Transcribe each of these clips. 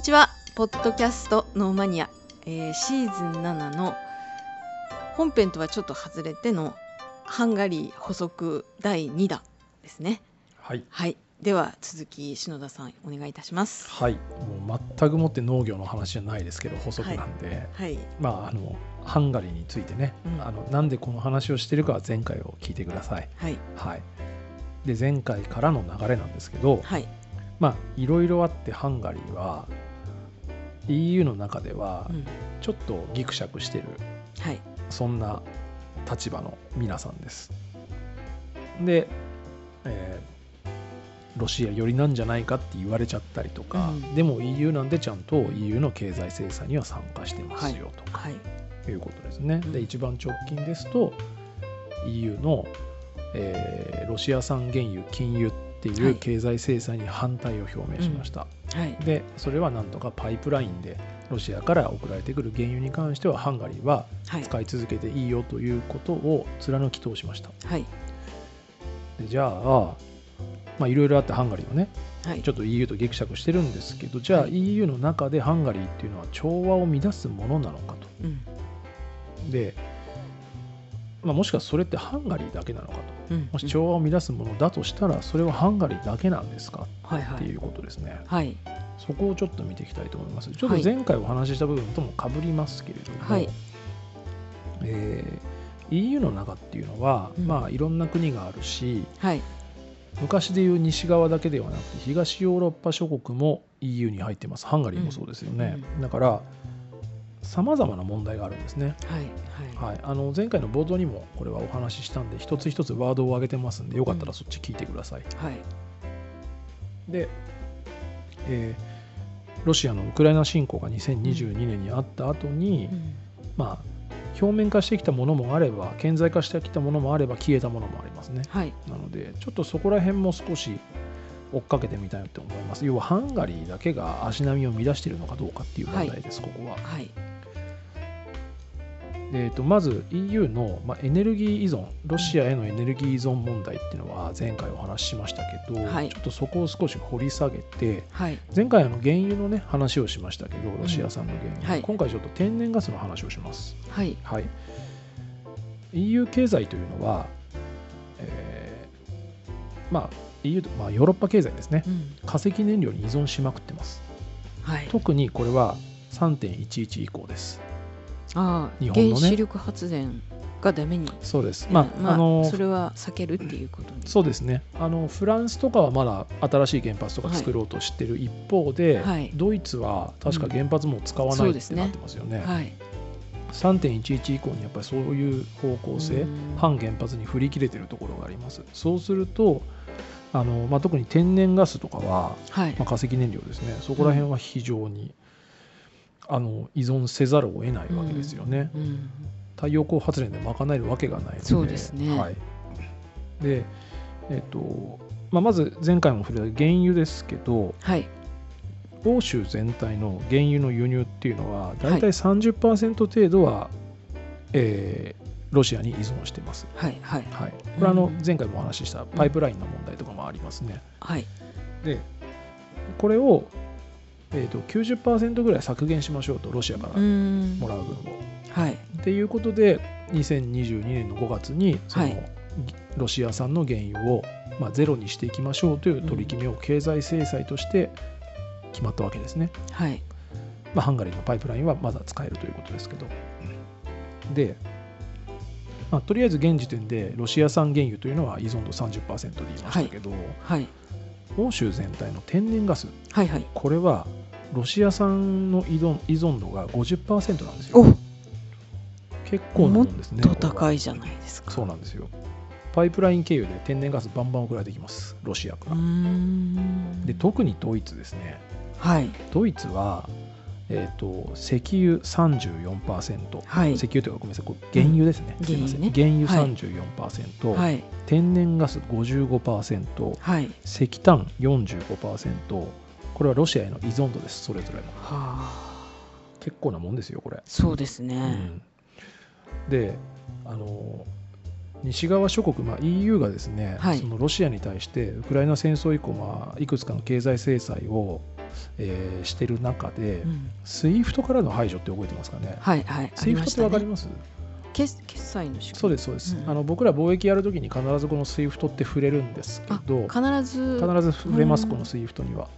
にちは。ポッドキャストノーマニア、えーシーズン7の本編とはちょっと外れてのハンガリー補足第2弾ですね。はい、はい。では続き篠田さんお願いいたします。はい、もう全くもって農業の話じゃないですけど補足なんで、はい。まああのハンガリーについてね、うん。あのなんでこの話をしてるかは前回を聞いてください。はい。はい、で前回からの流れなんですけど、はい。まあいろいろあってハンガリーは EU の中ではうん。ちょっとギクシャクしてるはい。そんな立場の皆さんです。で、えーロシア寄りなんじゃないかって言われちゃったりとか、うん。でも EU なんでちゃんと EU の経済制裁には参加してますよとかはい。いうことですね。うん。で一番直近ですと EU の、えーロシア産原油禁輸ってはいいう経済制裁に反対を表明しました。はい。でそれはなんとかパイプラインでロシアから送られてくる原油に関してはハンガリーははい。使い続けていいよということを貫き通しました。はい。でじゃあ、まあ、いろいろあってハンガリーはね、はい。ちょっと EU とギクシャクしてるんですけど、じゃあはい。EU の中でハンガリーっていうのは調和を乱すものなのかと。うん。で、まあ、もしかそれってハンガリーだけなのかと。うん。もし調和を乱すものだとしたら、それはハンガリーだけなんですか？はいはい。っていうことですね。はい。そこをちょっと見ていきたいと思います。ちょっと前回お話しした部分ともかぶりますけれども、はい。えー EU の中っていうのは、うん。まあいろんな国があるし、はい。昔でいう西側だけではなくて東ヨーロッパ諸国も EU に入ってます。ハンガリーもそうですよね、うん。だからさまざまな問題があるんですね、はいはい。はい、あの前回の冒頭にもこれはお話ししたんで一つ一つワードを挙げてますんでよかったらそっち聞いてください、はい。で、えーロシアのウクライナ侵攻が2022年にあった後に、うん。まあ表面化してきたものもあれば顕在化してきたものもあれば消えたものもありますね。はい。なので、ちょっとそこら辺も少し追っかけてみたいと思います。要はハンガリーだけが足並みを乱しているのかどうかっていう問題です、ここは。はい。でえーとまず EU の、まあ、エネルギー依存、ロシアへのエネルギー依存問題っていうのは前回お話ししましたけど、はい。ちょっとそこを少し掘り下げて、はい。前回あの原油のね話をしましたけど、ロシア産の原油、はい。今回ちょっと天然ガスの話をします。はい。はい、EU 経済というのは、えーまあ、EU と、まあ、ヨーロッパ経済ですね。うん。化石燃料に依存しまくってます。はい。特にこれは3.11以降です。ああ日本のね。原子力発電がダメに。そうです。まあ、まあ、あのそれは避けるっていうことに。そうですね。あのフランスとかはまだ新しい原発とか作ろうとしてる一方で、はい。ドイツは確か原発もう使わないってそうですね。なってますよね,、はい3.11以降にやっぱりそういう方向性、うん。反原発に振り切れてるところがあります。そうするとあの、まあ、特に天然ガスとかは、はい。まあ、化石燃料ですね。そこら辺は非常に、あの依存せざるを得ないわけですよね、うん太陽光発電で賄えるわけがないのでそうですね。はい、でえっとまあ、まず前回も触れた原油ですけどはい。欧州全体の原油の輸入っていうのは大体30%程度は、えーロシアに依存してます。はいはい。はい、これはあのうん前回もお話ししたパイプラインの問題とかもありますね。はい。でこれを、えー、と90%ぐらい削減しましょうとロシアからうん。もらう分を。はい。っていうことで2022年の5月にその、はい。ロシア産の原油を、まあ、ゼロにしていきましょうという取り決めを経済制裁として決まったわけですね。はい。まあ、ハンガリーのパイプラインはまだ使えるということですけど。で、まあ、とりあえず現時点でロシア産原油というのは依存度30%で言いましたけど、はい。欧州全体の天然ガスはいはい。これはロシア産の依存依存度が50%なんですよ。お。結構なもんですねと高いいじゃないですか。そうなんですよ。パイプライン経由で天然ガスバンバン送られてきますロシアから、ん。で特にドイツですね。はい。ドイツは、えー、と石油34%、はい。石油というかごめんなさい。原油ですね、うん。すいません。原油ね。原油34%、はい。天然ガス55%はい。石炭45%これはロシアへの依存度です。それぞれの。はあ。結構なもんですよこれ、そうですうねん。であの西側諸国、まあ、EU がですね、はい。そのロシアに対してウクライナ戦争以降、まあ、いくつかの経済制裁をえーしてる中で、うん、SWIFT からの排除って覚えてますかね、はいはい。ありま SWIFT っしてたね。分かります？決決済の仕組みそうですそうです、うん。あの僕ら貿易やるときに必ずこの SWIFT って触れるんですけど必ず。必ず触れます、うんこの SWIFT には。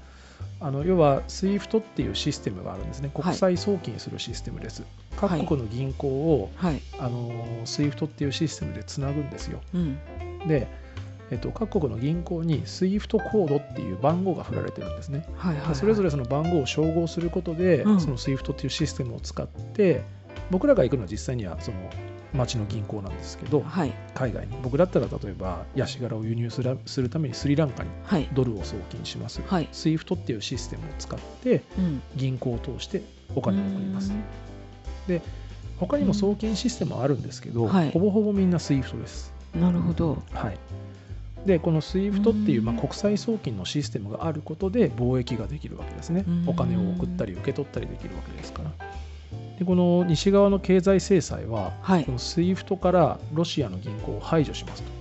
あの要は SWIFT っていうシステムがあるんですね、はい。国際送金するシステムです。はい。各国の銀行を、はい、あの SWIFT っていうシステムでつなぐんですよ。うん、で、えっと、各国の銀行に SWIFT コードっていう番号が振られてるんですね。はいはい、はい、それぞれその番号を照合することで、うん。その SWIFT っていうシステムを使って、僕らが行くのは実際にはその町の銀行なんですけど、はい。海外に。僕だったら例えば、ヤシ殻を輸入するするためにスリランカにはい。ドルを送金します。はい、SWIFT っていうシステムを使ってうん、銀行を通してお金を送ります。う。ん。他にも送金システムはあるんですけど、うんはい。ほぼほぼみんな SWIFT です。なるほど。はい、でこの SWIFT っていう、うん。まあ、国際送金のシステムがあることで貿易ができるわけですね。うん。お金を送ったり受け取ったりできるわけですから。でこの西側の経済制裁は、はい。この SWIFT からロシアの銀行を排除しますと。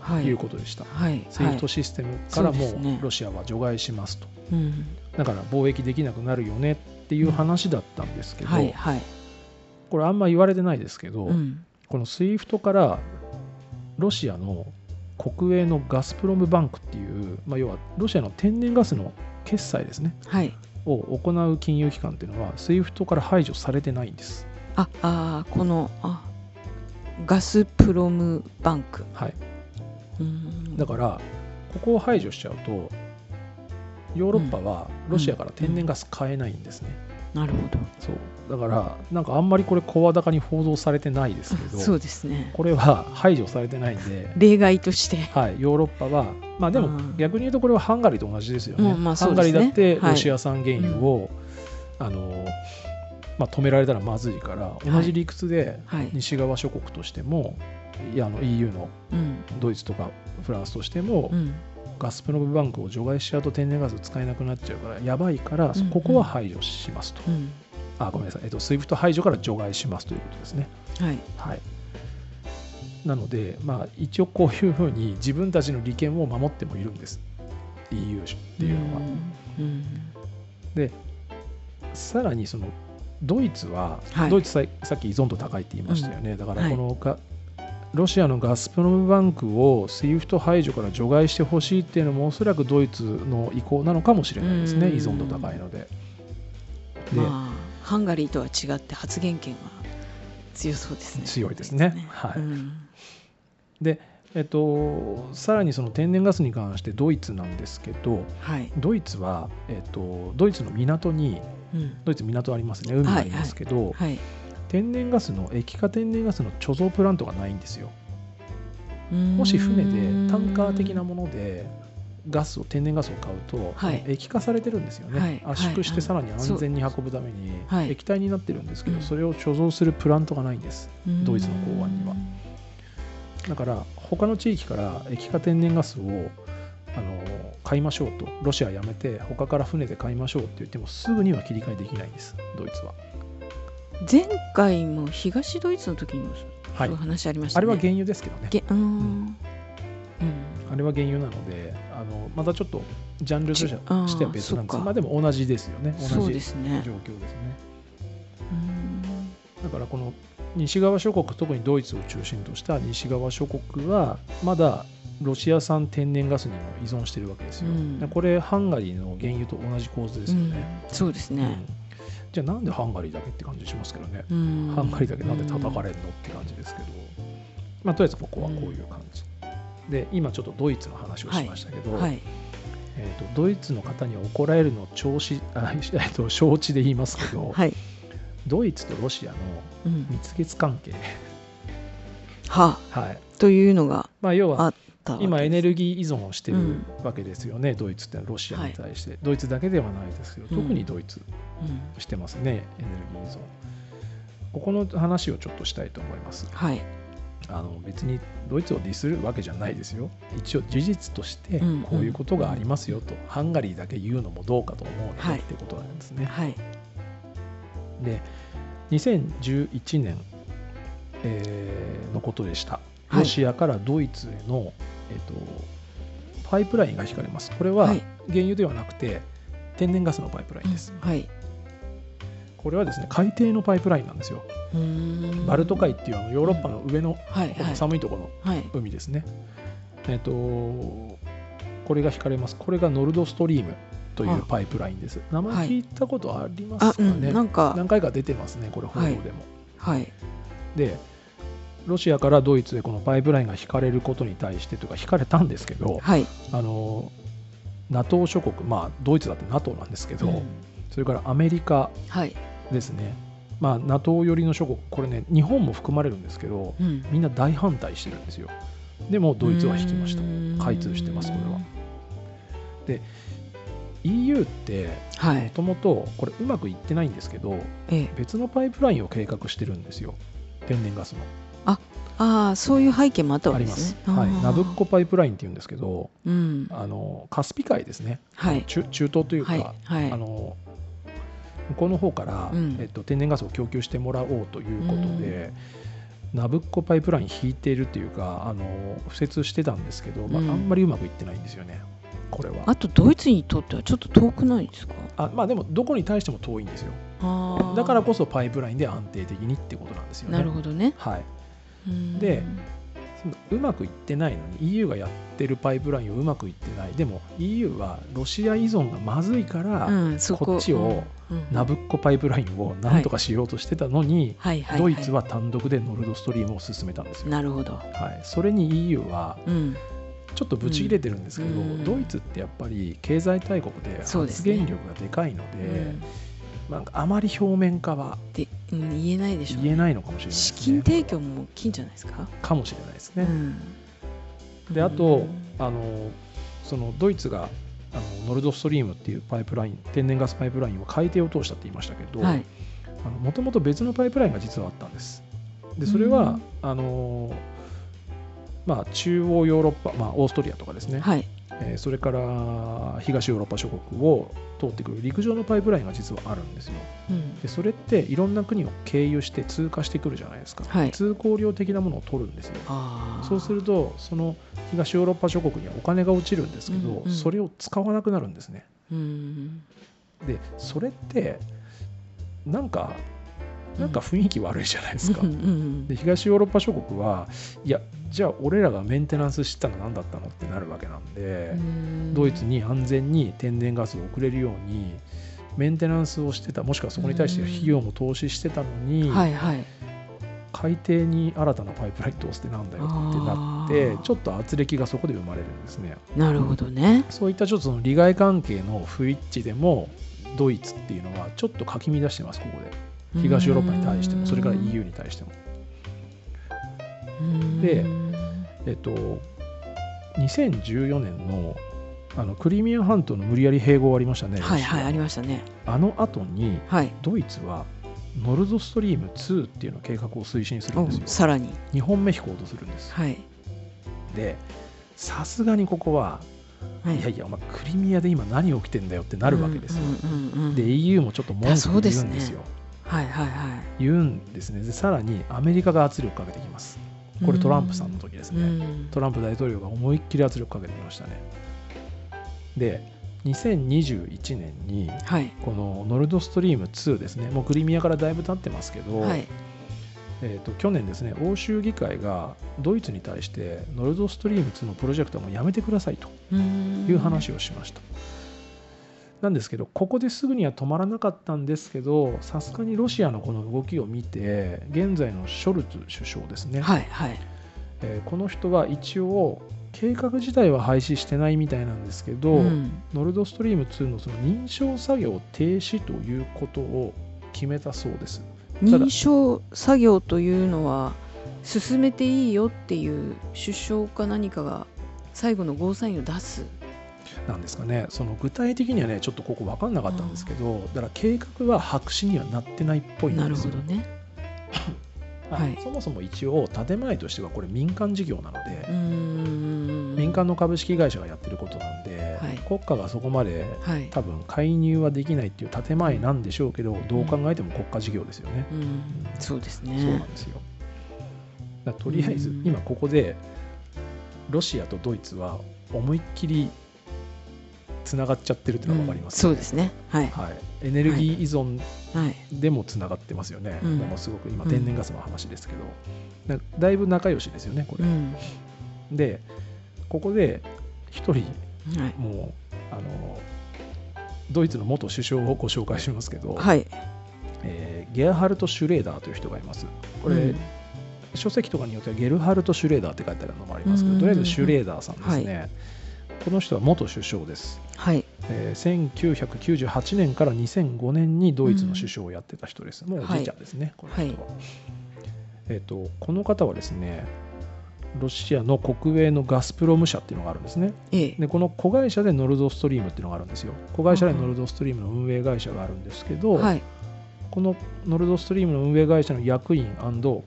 はい。いうことでした。はい。スイフトシステムからもそうロシアは除外しますと。うん。だから貿易できなくなるよねっていう話だったんですけど、はいはい。これあんま言われてないですけど、うん。この SWIFT からロシアの国営のガスプロムバンクっていう、まあ、要はロシアの天然ガスの決済ですね。はい。を行う金融機関っていうのは SWIFT から排除されてないんです。ああーこのあガスプロムバンク。はい、うん。だからここを排除しちゃうとヨーロッパはロシアから天然ガス買えないんですね。なるほど。そうだからなんかあんまりこれ声高に報道されてないですけどそうですね。これは排除されてないんで例外として。はい、ヨーロッパは、まあでもうん。逆に言うとこれはハンガリーと同じですよね。うんまあハンガリーだってはい。ロシア産原油を、あのまあ、止められたらまずいから、同じ理屈ではい。西側諸国としても、いやあの EU のうん。ドイツとかフランスとしても、うん。ガスプロムバンクを除外しちゃうと天然ガス使えなくなっちゃうから、やばいから、うん。ここは排除しますと。うんあ、ごめんなさい、えっと、SWIFT 排除から除外しますということですね。はい。はい、なので、まあ、一応こういうふうに自分たちの利権を守ってもいるんです。EU っていうのは。うん。さらにそのドイツは、はい。ドイツささっき依存度高いって言いましたよね、だからはい。このが、ロシアのガスプロムバンクを SWIFT 排除から除外してほしいっていうのもおそらくドイツの意向なのかもしれないですね、うん。依存度高いので。で、まあハンガリーとは違って発言権は強そうですね。強いですね。はい。うん。でえっと、さらにその天然ガスに関してドイツなんですけどはい。ドイツは、えっと、ドイツの港にうん。ドイツ港ありますね。海がありますけど、はい天然ガスの液化天然ガスの貯蔵プラントがないんですよ。ももし船でタンカー的なものでガスを天然ガスを買うと、はい。液化されてるんですよね、はい。圧縮してさらにはい安全に運ぶためにはい。液体になってるんですけど、うん。それを貯蔵するプラントがないんです。ドイツの港湾には。だから他の地域から液化天然ガスをあの買いましょうと。ロシアやめて他から船で買いましょうって言ってもすぐには切り替えできないんです。ドイツは。前回も東ドイツの時にもはい。そういう話ありましたね。あれは原油ですけどね。うん。あれは原油なのであのまたちょっとジャンルとしては別なんです。まあでも同じですよね。同じ状況ですね。だからこの西側諸国特にドイツを中心とした西側諸国はまだロシア産天然ガスにも依存してるわけですよ、うん。でこれハンガリーの原油と同じ構図ですよね、うん。そうですね、うん。じゃあなんでハンガリーだけって感じしますけどね、うん。ハンガリーだけなんで叩かれるのって感じですけど、まあ、とりあえずここはこういう感じ、で今ちょっとドイツの話をしましたけど、はい。えー、とドイツの方には怒られるの調子あ、えー、と承知で言いますけど、はい、ドイツとロシアのうん、蜜月関係、は。はい。あというのがまあ、要は今エネルギー依存をしてるうん。わけですよね、ドイツってロシアに対して、ドイツだけではないですけど特にドイツうん。してますね、エネルギー依存。ここの話をちょっとしたいと思います。はいあの別にドイツをディスるわけじゃないですよ。一応事実としてうんこういうことがありますよと、ハンガリーだけ言うのもどうかと思うので、はい。ってことなんですね。はい。で2011年、えーのことでした。はい。ロシアからドイツへの、えっとパイプラインが引かれます。これははい。原油ではなくて天然ガスのパイプラインです、はいこれはですね海底のパイプラインなんですよ。バルト海っていうあのヨーロッパの上のはいはい。寒いところのはい。海ですね、えっ、とこれが引かれます。これがノルドストリームというパイプラインです。名前聞いたことありますかあうんね、なんか。何回か出てますねこれ報道でも、はい。でロシアからドイツへこのパイプラインが引かれることに対してというか引かれたんですけどはい。あの NATO 諸国まあドイツだって NATO なんですけど、うん。それからアメリカはいですね。まあ NATO 寄りの諸国これね日本も含まれるんですけどうん。みんな大反対してるんですよ。でもドイツは引きました。開通してますこれは。EU ってもはい。ともとこれうまくいってないんですけどええ。別のパイプラインを計画してるんですよ。天然ガスの。ああそういう背景もあったわあけでります。す、ねはい、ナブッコパイプラインっていうんですけどうん。あのカスピ海ですね、はい。中中東というか、はい。はい。あの向こうの方から、うん。えっと、天然ガスを供給してもらおうということで、ナブッコパイプライン引いているというかあの敷設してたんですけど、まあうん。あんまりうまくいってないんですよねこれは。あとドイツにとってはちょっと遠くないですか？あまあでもどこに対しても遠いんですよ。だからこそパイプラインで安定的にってことなんですよね。なるほどね。はい、うん。でうまくいってないのに EU がやってるパイプラインをうまくいってない。でも EU はロシア依存がまずいから、こ。っちをうんうんナブッコパイプラインをなんとかしようとしてたのに、ドイツは単独でノルドストリームを進めたんですよ。なるほど。はい、それに EU はうん。ちょっとブチ切れてるんですけど、うん。ドイツってやっぱり経済大国で発言力がでかいのでうんなん。かあまり表面化はでうん言えないでしょうね。言えないのかもしれないです資ね。金提供も大きいんじゃないですか？かもしれないですね。うん。であと、うん。あのそのドイツがあのノルドストリームっていうパイプライン天然ガスパイプラインを海底を通したって言いましたけど、はい。もともと別のパイプラインが実はあったんです。でそれは、うん。あのまあ、中央ヨーロッパ、まあ、オーストリアとかですね、はいえーそれから東ヨーロッパ諸国を通ってくる陸上のパイプラインが実はあるんですよ。うんでそれっていろんな国を経由して通過してくるじゃないですか、はい通行料的なものを取るんですよ。そうするとその東ヨーロッパ諸国にはお金が落ちるんですけど、うんうんそれを使わなくなるんですね。うんでそれってなんかなんか雰囲気悪いじゃないですか。で東ヨーロッパ諸国はいやじゃあ俺らがメンテナンスしてたの何だったのってなるわけなんで、うん。ドイツに安全に天然ガスを送れるようにメンテナンスをしてたもしくはそこに対して費用も投資してたのに、はいはい。海底に新たなパイプライン通すってなんだよってなってちょっと圧力がそこで生まれるんですね。なるほどね。そういったちょっとその利害関係の不一致でもドイツっていうのはちょっとかき乱してますここで東ヨーロッパに対してもそれから EU に対しても。でえっと2014年のあのクリミア半島の無理やり併合ありましたね。はいはいありまましたね。あの後にはい。ドイツはノルドストリーム2っていうの計画を推進するんおですよ。さらに。2本目引こうとするんです。はい。でさすがにここは、はい。い、やいやお前クリミアで今何起きてんだよってなるわけですよ、うんうんうんうんで EU もちょっと文句言うんですよはいはいはい。言うんですね。でさらにアメリカが圧力かけてきます。これトランプさんの時ですね、うん。トランプ大統領が思いっきり圧力かけてきましたね。で2021年にはい。このノルドストリーム2ですね。もうクリミアからだいぶ経ってますけど、はい。えー、と去年ですね欧州議会がドイツに対してノルドストリーム2のプロジェクトはもうやめてくださいとうん。いう話をしました。なんですけどここですぐには止まらなかったんですけどさすがにロシアのこの動きを見て現在のショルツ首相ですね、はいはい。えーこの人は一応計画自体は廃止してないみたいなんですけど、うん。ノルドストリーム2のその認証作業停止ということを決めたそうです。認証作業というのは進めていいよっていう首相か何かが最後のゴーサインを出すなんですかね。その具体的にはねちょっとここ分かんなかったんですけどだから計画は白紙にはなってないっぽいんなるですよ。ほどね。あはい。そもそも一応建前としてはこれ民間事業なので民間の株式会社がやってることなんで、はい。国家がそこまではい。多分介入はできないっていう建前なんでしょうけどどう考えても国家事業ですよね、うん。そうですね。そうなんですよ。とりあえずうん。今ここでロシアとドイツは思いっきりつながっちゃってるっていうのが分かります、そうですね。はい、はい、エネルギー依存はい。でもつながってますよね、うん。ものすごく今天然ガスの話ですけど、だだいぶ仲良しですよねこれ、うん。でここで一人はい。もうあのドイツの元首相をご紹介しますけど、はい。えーゲアハルト・シュレーダーという人がいます。これ、うん。書籍とかによってはゲルハルト・シュレーダーって書いてあるのもありますけど、うん。とりあえずシュレーダーさんですね、この人は元首相です、はい。えー1998年から2005年にドイツの首相をやってた人です、もうおじいちゃんですね、この人は、えー、とこの方はですねロシアの国営のガスプロム社っていうのがあるんですね。ええ。でこの子会社でノルドストリームっていうのがあるんですよ。子会社でノルドストリームの運営会社があるんですけど、はい。このノルドストリームの運営会社の役員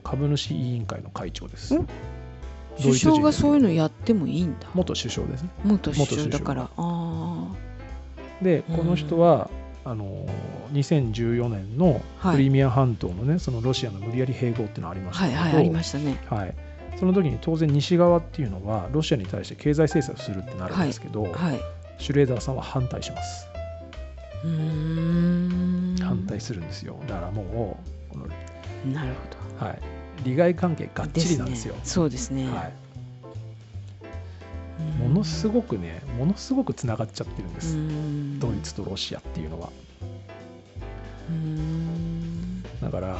株主委員会の会長です。ん首相がそういうのやってもいいんだ。元首相ですね。元首相相だから。あでこの人は、あの2014年のはい。クリミア半島のね、そのロシアの無理やり併合っていうのがありまあしたけど、はいはいありましたね。はい。その時に当然西側っていうのはロシアに対して経済制裁をするってなるんですけど、はい。シュレーダーさんは反対します。うーん。反対するんですよ。だからもうなるほはい、利害関係がっどちりなんですよ。ね。そうですね。はい、うん。ものすごくねものすごくつながっちゃってるんでうす、ん。ドイツとロシアっていうのは。うん。だから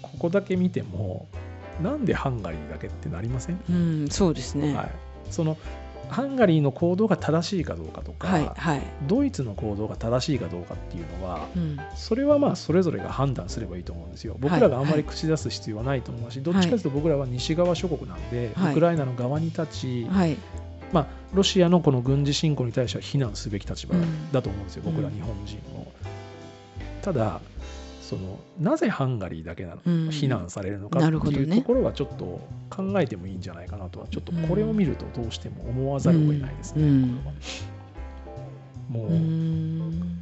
ここだけ見てもなんでハンガリーだけってなりません、うんそうですね。はい、そのハンガリーの行動が正しいかどうかとか、はいはい。ドイツの行動が正しいかどうかっていうのはうん。それはまあそれぞれが判断すればいいと思うんですよ。僕らがあんまり口出す必要はないと思うし、どっちかというと僕らは西側諸国なんで、はい。ウクライナの側に立ち、はい。まあ、ロシアのこの軍事侵攻に対しては非難すべき立場うん。だと思うんですよ、僕らうん日本人も。ただそのなぜハンガリーだけなの、うん。非難されるのかっていうところはちょっと考えてもいいんじゃないかなとはちょっとこれを見るとどうしても思わざるを得ないですね。うん。これは。もう、うん。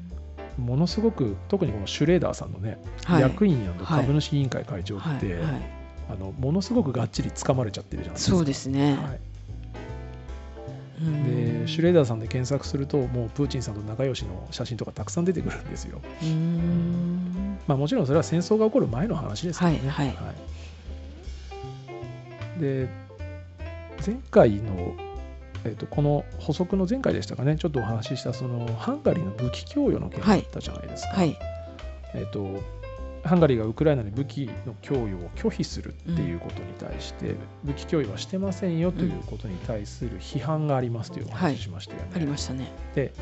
ものすごく特にこのシュレーダーさんのね、はい。役員はい。株主委員会会長って、はい。はい。あのものすごくがっちり掴まれちゃってるじゃないですか。そうですね。はい。うんでシュレーダーさんで検索するともうプーチンさんと仲良しの写真とかたくさん出てくるんですよ。うんまあ、もちろんそれは戦争が起こる前の話ですからね。はいはいで前回の、えっとこの補足の前回でしたかねちょっとお話ししたそのハンガリーの武器供与の件だったじゃないですか。はいえっとハンガリーがウクライナに武器の供与を拒否するっていうことに対して、武器供与はしてませんよということに対する批判がありますというお話ししましたよね。ありましたね。で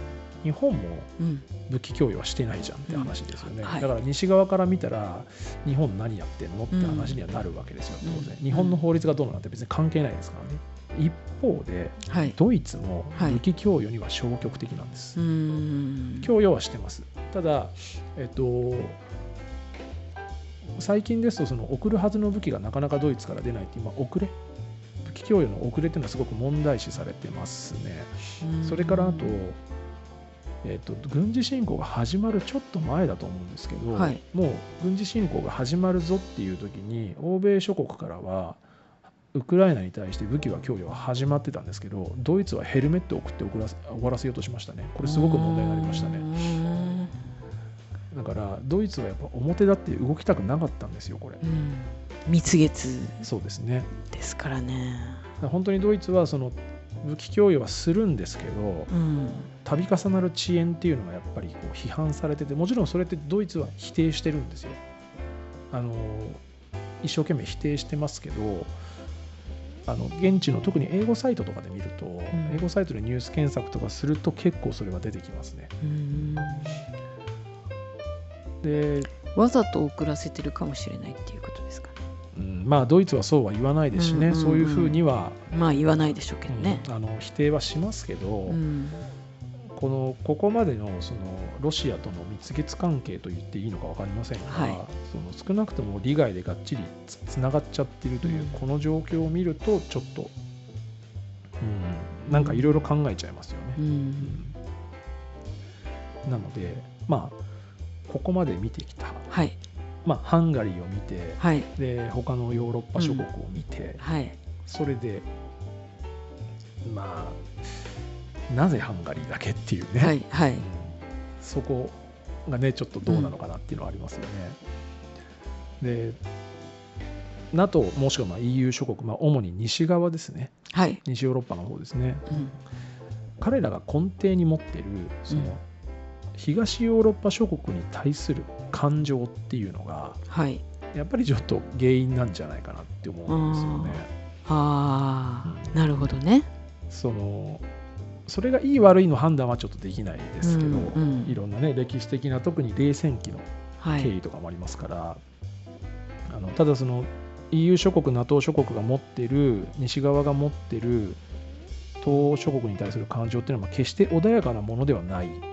日本もうん。武器供与はしてないじゃんって話ですよね、だから西側から見たら日本何やってんのって話にはなるわけですよ、当然。うん。日本の法律がどうのなんて別に関係ないですからね。一方ではい。ドイツもはい。武器供与には消極的なんです、うん。供与はしてます。ただえっと最近ですとその送るはずの武器がなかなかドイツから出ないっていう、まあ、遅れ武器供与の遅れっていうのはすごく問題視されてますね。それからあと,、えー、と軍事侵攻が始まるちょっと前だと思うんですけど、はい。もう軍事侵攻が始まるぞっていう時に欧米諸国からはウクライナに対して武器は供与は始まってたんですけどドイツはヘルメットを送って送らせ終わらせようとしましたね。これすごく問題になりましたねねだからドイツはやっぱ表立って動きたくなかったんですよこれ。うん。蜜月。そうですね。ですからね。本当にドイツはその武器供与はするんですけど、うん。度重なる遅延っていうのがやっぱりこう批判されててもちろんそれってドイツは否定してるんですよ。あの一生懸命否定してますけどあの現地の特に英語サイトとかで見ると、ん。英語サイトでニュース検索とかすると結構それは出てきますね。うんで、わざと遅らせてるかもしれないっていうことですかね。うんまあドイツはそうは言わないですしね、うん。うんうんそういうふうには、まあ言わないでしょうけどね。うんあの否定はしますけど、うん。このここまでのそのロシアとの蜜月関係と言っていいのか分かりませんが、はい。その少なくとも利害でがっちりつつながっちゃっているという、うん。この状況を見るとちょっと、うん、なんかいろいろ考えちゃいますよね。なのでまあここまで見てきた、はい。まあ、ハンガリーを見てはい。で他のヨーロッパ諸国を見て、はい。それでまあなぜハンガリーだけっていうね、はいはい。うん。そこがねちょっとどうなのかなっていうのはありますよね。で NATO もしくはまあ EU 諸国、まあ、主に西側ですね。はい、西ヨーロッパの方ですね。うん。彼らが根底に持ってるその、うん東ヨーロッパ諸国に対する感情っていうのがはい。やっぱりちょっと原因なんじゃないかなって思うんですよね。ああ、うん。なるほどね。そのそれがいい悪いの判断はちょっとできないですけど、うんうんいろんなね歴史的な特に冷戦期のはい。経緯とかもありますから、あのただその EU 諸国 NATO 諸国が持ってる西側が持ってる東欧諸国に対する感情っていうのは決して穏やかなものではない。うん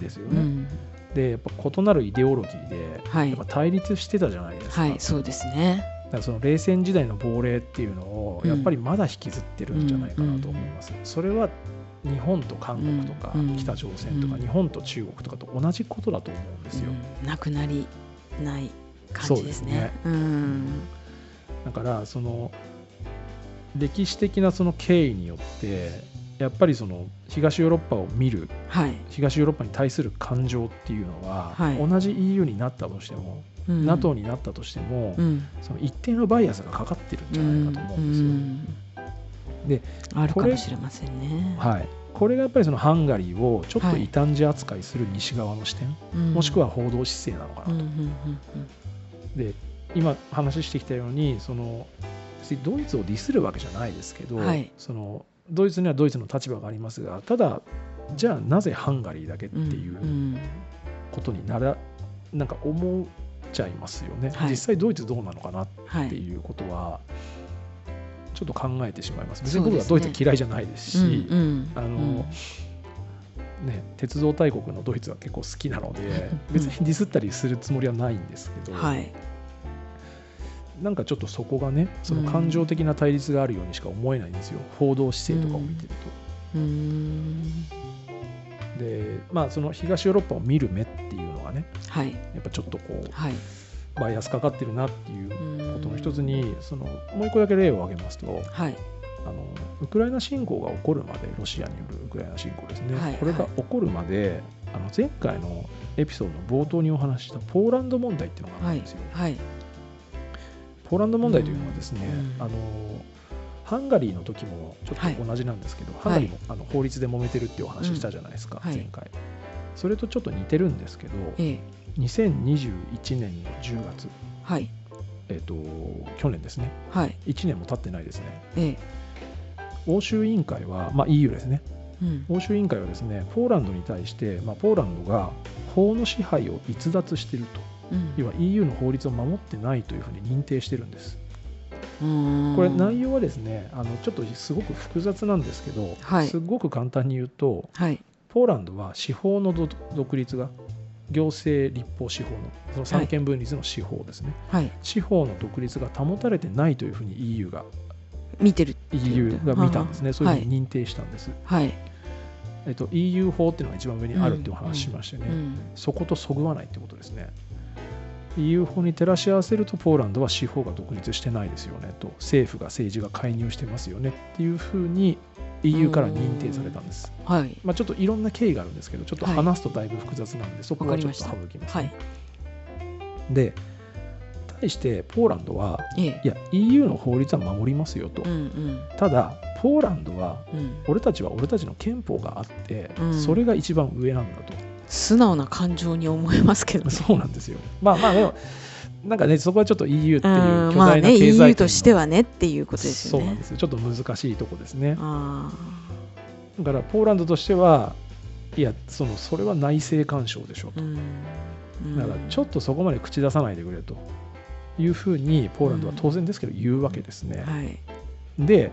ですよね。うん。でやっぱ異なるイデオロギーではい。やっぱ対立してたじゃないですか,、はいそうですね。だからその冷戦時代の亡霊っていうのをうん。やっぱりまだ引きずってるんじゃないかなと思います、それは日本と韓国とか北朝鮮とかうん。日本と中国とかと同じことだと思うんですよ、うん。なくなりない感じですね。うん。だからその歴史的なその経緯によってやっぱりその東ヨーロッパを見るはい、東ヨーロッパに対する感情っていうのは、はい。同じ EU になったとしても、うん。NATO になったとしても、うん。その一定のバイアスがかかってるんじゃないかと思うんですよ。うん。であるかもしれませんね、はい、これがやっぱりそのハンガリーをちょっとはい。異端児扱いする西側の視点、うん。もしくは報道姿勢なのかなと。うんうんうん。で今話してきたようにそのドイツをディスるわけじゃないですけど、はい。そのドイツにはドイツの立場がありますがただじゃあなぜハンガリーだけってうんいううんことになら、なんか思っちゃいますよね、はい。実際ドイツどうなのかなっはいていうことはちょっと考えてしまいます。別に僕はドイツ嫌いじゃないですしうんうん。あの、うん。ね、鉄道大国のドイツは結構好きなので 別にディスったりするつもりはないんですけど、はいなんかちょっとそこがねその感情的な対立があるようにしか思えないんですよ、報道姿勢とかを見てると。でまあその東ヨーロッパを見る目っていうのがねはい。やっぱちょっとこうはい。バイアスかかってるなっていうこことの一つにそのもう一個だけ例を挙げますとはい。あのウクライナ侵攻が起こるまでロシアによるウクライナ侵攻ですね、はい。これが起こるまであの前回のエピソードの冒頭にお話ししたポーランド問題っていうのがあはいるんですよ。はいポーランド問題というのはですね、うん。あのハンガリーの時もちょっと同じなんですけど、ハンガリーもあの法律で揉めてるっていうお話したじゃないですか、うん。はい。前回。それとちょっと似てるんですけど、ええ。2021年の10月、はい。えっと去年ですね、はい。1年も経ってないですね、ええ。欧州委員会は、まあ、EU ですね、うん。欧州委員会はですね、ポーランドに対して、まあ、ポーランドが法の支配を逸脱していると、うん要は EU の法律を守ってないというふうに認定してるんです。これ、内容はですね、あのちょっとすごく複雑なんですけど、はい。すごく簡単に言うと、はい。ポーランドは司法のど独立が、行政、立法、司法の、その三権分立の司法ですね、はい。司法の独立が保たれてないというふうに EU が見てる EU が見たんですね、そういうふうはいに認定したんです。はい。えっと、EU 法っていうのが一番上にあるっていうお話ししましてね、うん。そことそぐわないってことですね。EU 法に照らし合わせると、ポーランドは司法が独立してないですよねと、政府が政治が介入してますよねっていうふうに EU から認定されたんです。はい。まあ、ちょっといろんな経緯があるんですけど、ちょっとはい話すとだいぶ複雑なんで、そこはちょっと省きます、はい。で、対してポーランドは、ええ。いや、EU の法律は守りますよと。うんうん。ただ、ポーランドは、うん。俺たちは俺たちの憲法があって、うん。それが一番上なんだと。素直な感情に思えますけどねそうなんですよ。まあまあ、でも、なんかね、そこはちょっと EU っていううん巨大なまあね経済圏 EU としてはねっていうことですよねそうなんですよ。ちょっと難しいとこですね。あだから、ポーランドとしては、いや、そのそれは内政干渉でしょあうんうんだから、ちょっとそこまで口出さないでくれというふうに、ポーランドは当然ですけど言うわけですね。はいで、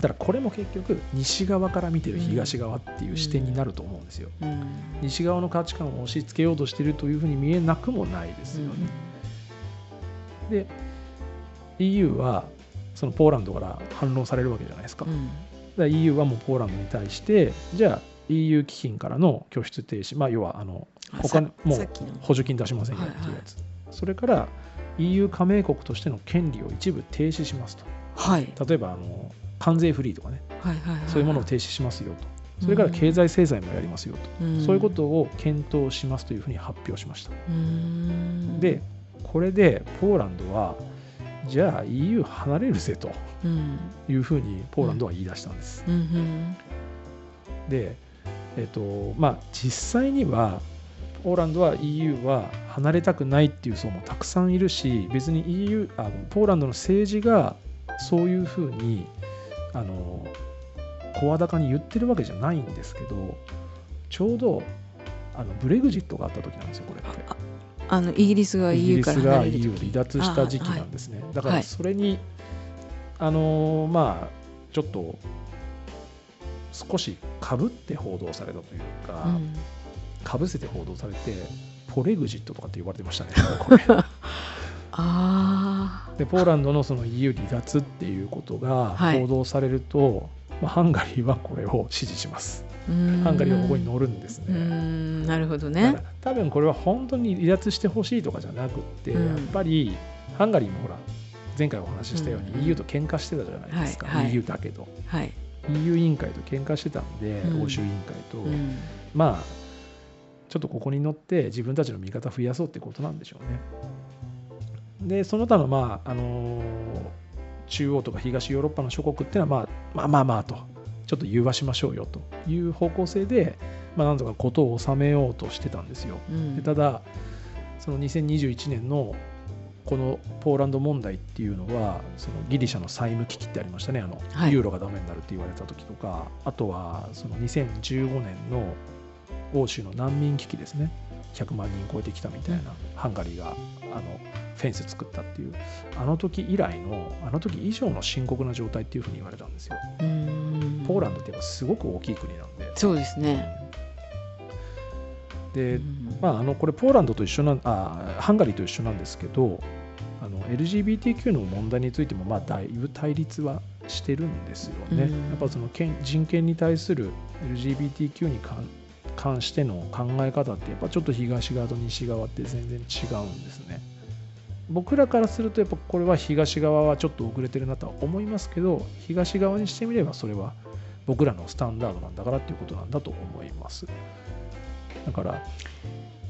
だからこれも結局、西側から見てる東側っていう視点になると思うんですよ。うん。西側の価値観を押し付けようとしているというふうに見えなくもないですよね。で EU はそのポーランドから反論されるわけじゃないですか。だかうんら EU はもうポーランドに対してじゃあ EU 基金からの拠出停止、まあ、要はあのあ他さもう補助金出しませんよはいっていうやつ、それから EU 加盟国としての権利を一部停止しますと。はい。例えばあの関税フリーとかね。はいはいはいそういうものを停止しますよそれから経済制裁もやりますよと、うん。そういうことを検討しますというふうに発表しました。うん。でこれでポーランドはじゃあ EU 離れるぜと。うん。いうふうにポーランドは言い出したんです。うん。うんで、えっとまあ、実際にはポーランドは EU は離れたくないっていう層もたくさんいるし別に EU あポーランドの政治がそういうふうにあの声高に言ってるわけじゃないんですけどちょうどあのブレグジットがあった時なんですよこれって。あのイギリスがイギ EU リスがから離れる EU を離脱した時期なんですね。だからそれに、あのーまあちょっと少しかぶって報道されたというか、うんかぶせて報道されてポレグジットとかって言われてましたねこれ あでポーランドのその EU 離脱っていうことがはい。報道されると、まあ、ハンガリーはこれを支持します。あハハンガリーはここに乗るんですうね、ん。なるほどね。ら多分これは本当に離脱してほしいとかじゃなくって、うん。やっぱりハンガリーもほら前回お話ししたようにうん。EU と喧嘩してたじゃないですか、はい。はい。EU だけど。はい。EU 委員会と喧嘩してたんで、うん。欧州委員会と、うん。まあちょっとここに乗って自分たちの味方増やそうってことなんでしょうね。でその他のまああのー中央とか東ヨーロッパの諸国っていうのは、まあ、まあまあまあとちょっと融和しましょうよという方向性で、まあ、なんとかことを収めようとしてたんですよ。うん。でただその2021年のこのポーランド問題っていうのはそのギリシャの債務危機ってありましたね。あの、はい。ユーロがダメになるって言われた時とかあとはその2015年の欧州の難民危機ですね100万人超えてきたみたいな、ハンガリーがあのフェンス作ったっていうあの時以来のあの時以上の深刻な状態っていうふうに言われたんですよ。うんポーランドってやっぱすごく大きい国なんで。そうですねで、うんまあ、あのこれポーランドと一緒なんあハンガリーと一緒なんですけどあの LGBTQ の問題についてもまあだいぶ対立はしてるんですよね。うんやっぱその権人権に対する LGBTQ に関関しての考え方ってやっぱちょっと東側と西側って全然違うんですね。僕らからするとやっぱこれは東側はちょっと遅れてるなとは思いますけど東側にしてみればそれは僕らのスタンダードなんだからっていうことなんだと思います。だから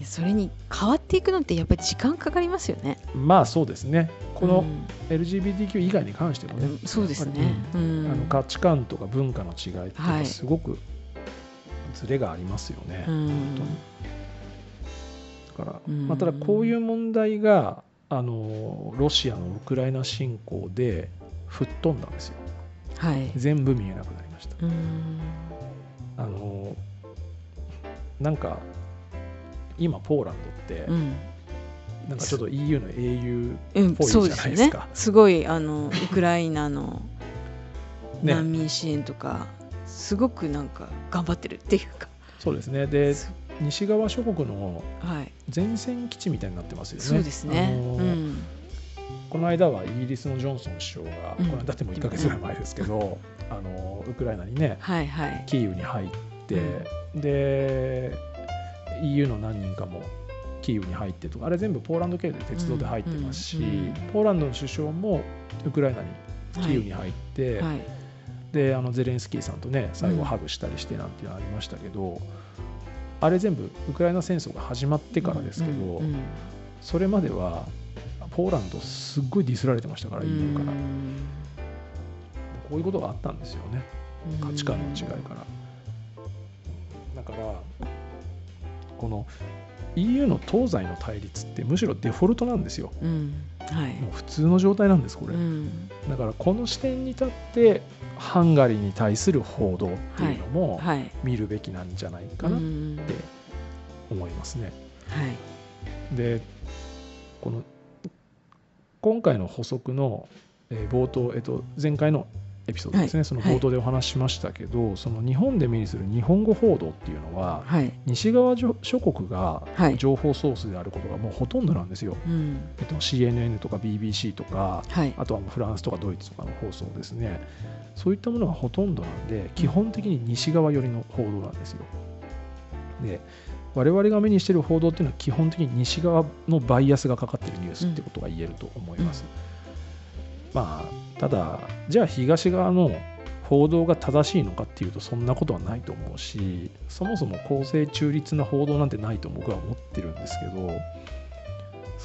それに変わっていくのってやっぱり時間かかりますよね。まあそうですねこのうん LGBTQ 以外に関してもね、うんそうですね。うんあの価値観とか文化の違いってはいすごくズレがありますよね。うんだから、うんまあ、ただこういう問題があのロシアのウクライナ侵攻で吹っ飛んだんですよ。はい。全部見えなくなりました。うんあのなんか今ポーランドって、うんなんかちょっと EU の英雄うん、ぽいそうですよねじゃないですか。すごいあのウクライナのね難民支援とか、すごくなんか頑張ってるっていうか、そうですねで西側諸国のはい、前線基地みたいになってますよね。そうですね。うんこの間はイギリスのジョンソン首相が、うんこの間ってもう1か月ぐらい前ですけど、あのウクライナにねはいはい。キーウに入って、で EU の何人かもキーウに入ってとかあれ全部ポーランド経由で鉄道で入ってますし、うんうんうんポーランドの首相もウクライナにキーウに入って、はい。であのゼレンスキーさんとね最後ハグしたりしてなんていうのありましたけど、あれ全部ウクライナ戦争が始まってからですけど、それまではポーランドすっごいディスられてましたから、うん。EU から。こういうことがあったんですよね。価値観の違いから。だからこの EU の東西の対立ってむしろデフォルトなんですよ。うん。はい。もう普通の状態なんですこれ、うんだからこの視点に立ってハンガリーに対する報道っていうのもはい。見るべきなんじゃないかなっうんて思いますね。はい。でこの今回の補足の、えー冒頭、えっと、前回のエピソードですね、はいその冒頭でお話ししましたけど、その日本で目にする日本語報道っていうのははい。西側諸諸国がはい情報ソースであることがもうほとんどなんですよ。うんえっと、CNN とか BBC とかはい。あとはもうフランスとかドイツとかの放送ですねそういったものがほとんどなんで基本的に西側寄りの報道なんですよ。で我々が目にしている報道っていうのは基本的に西側のバイアスがかかっているニュースってことが言えると思います。まあただじゃあ東側の報道が正しいのかっていうとそんなことはないと思うしそもそも公正中立な報道なんてないと僕は思ってるんですけど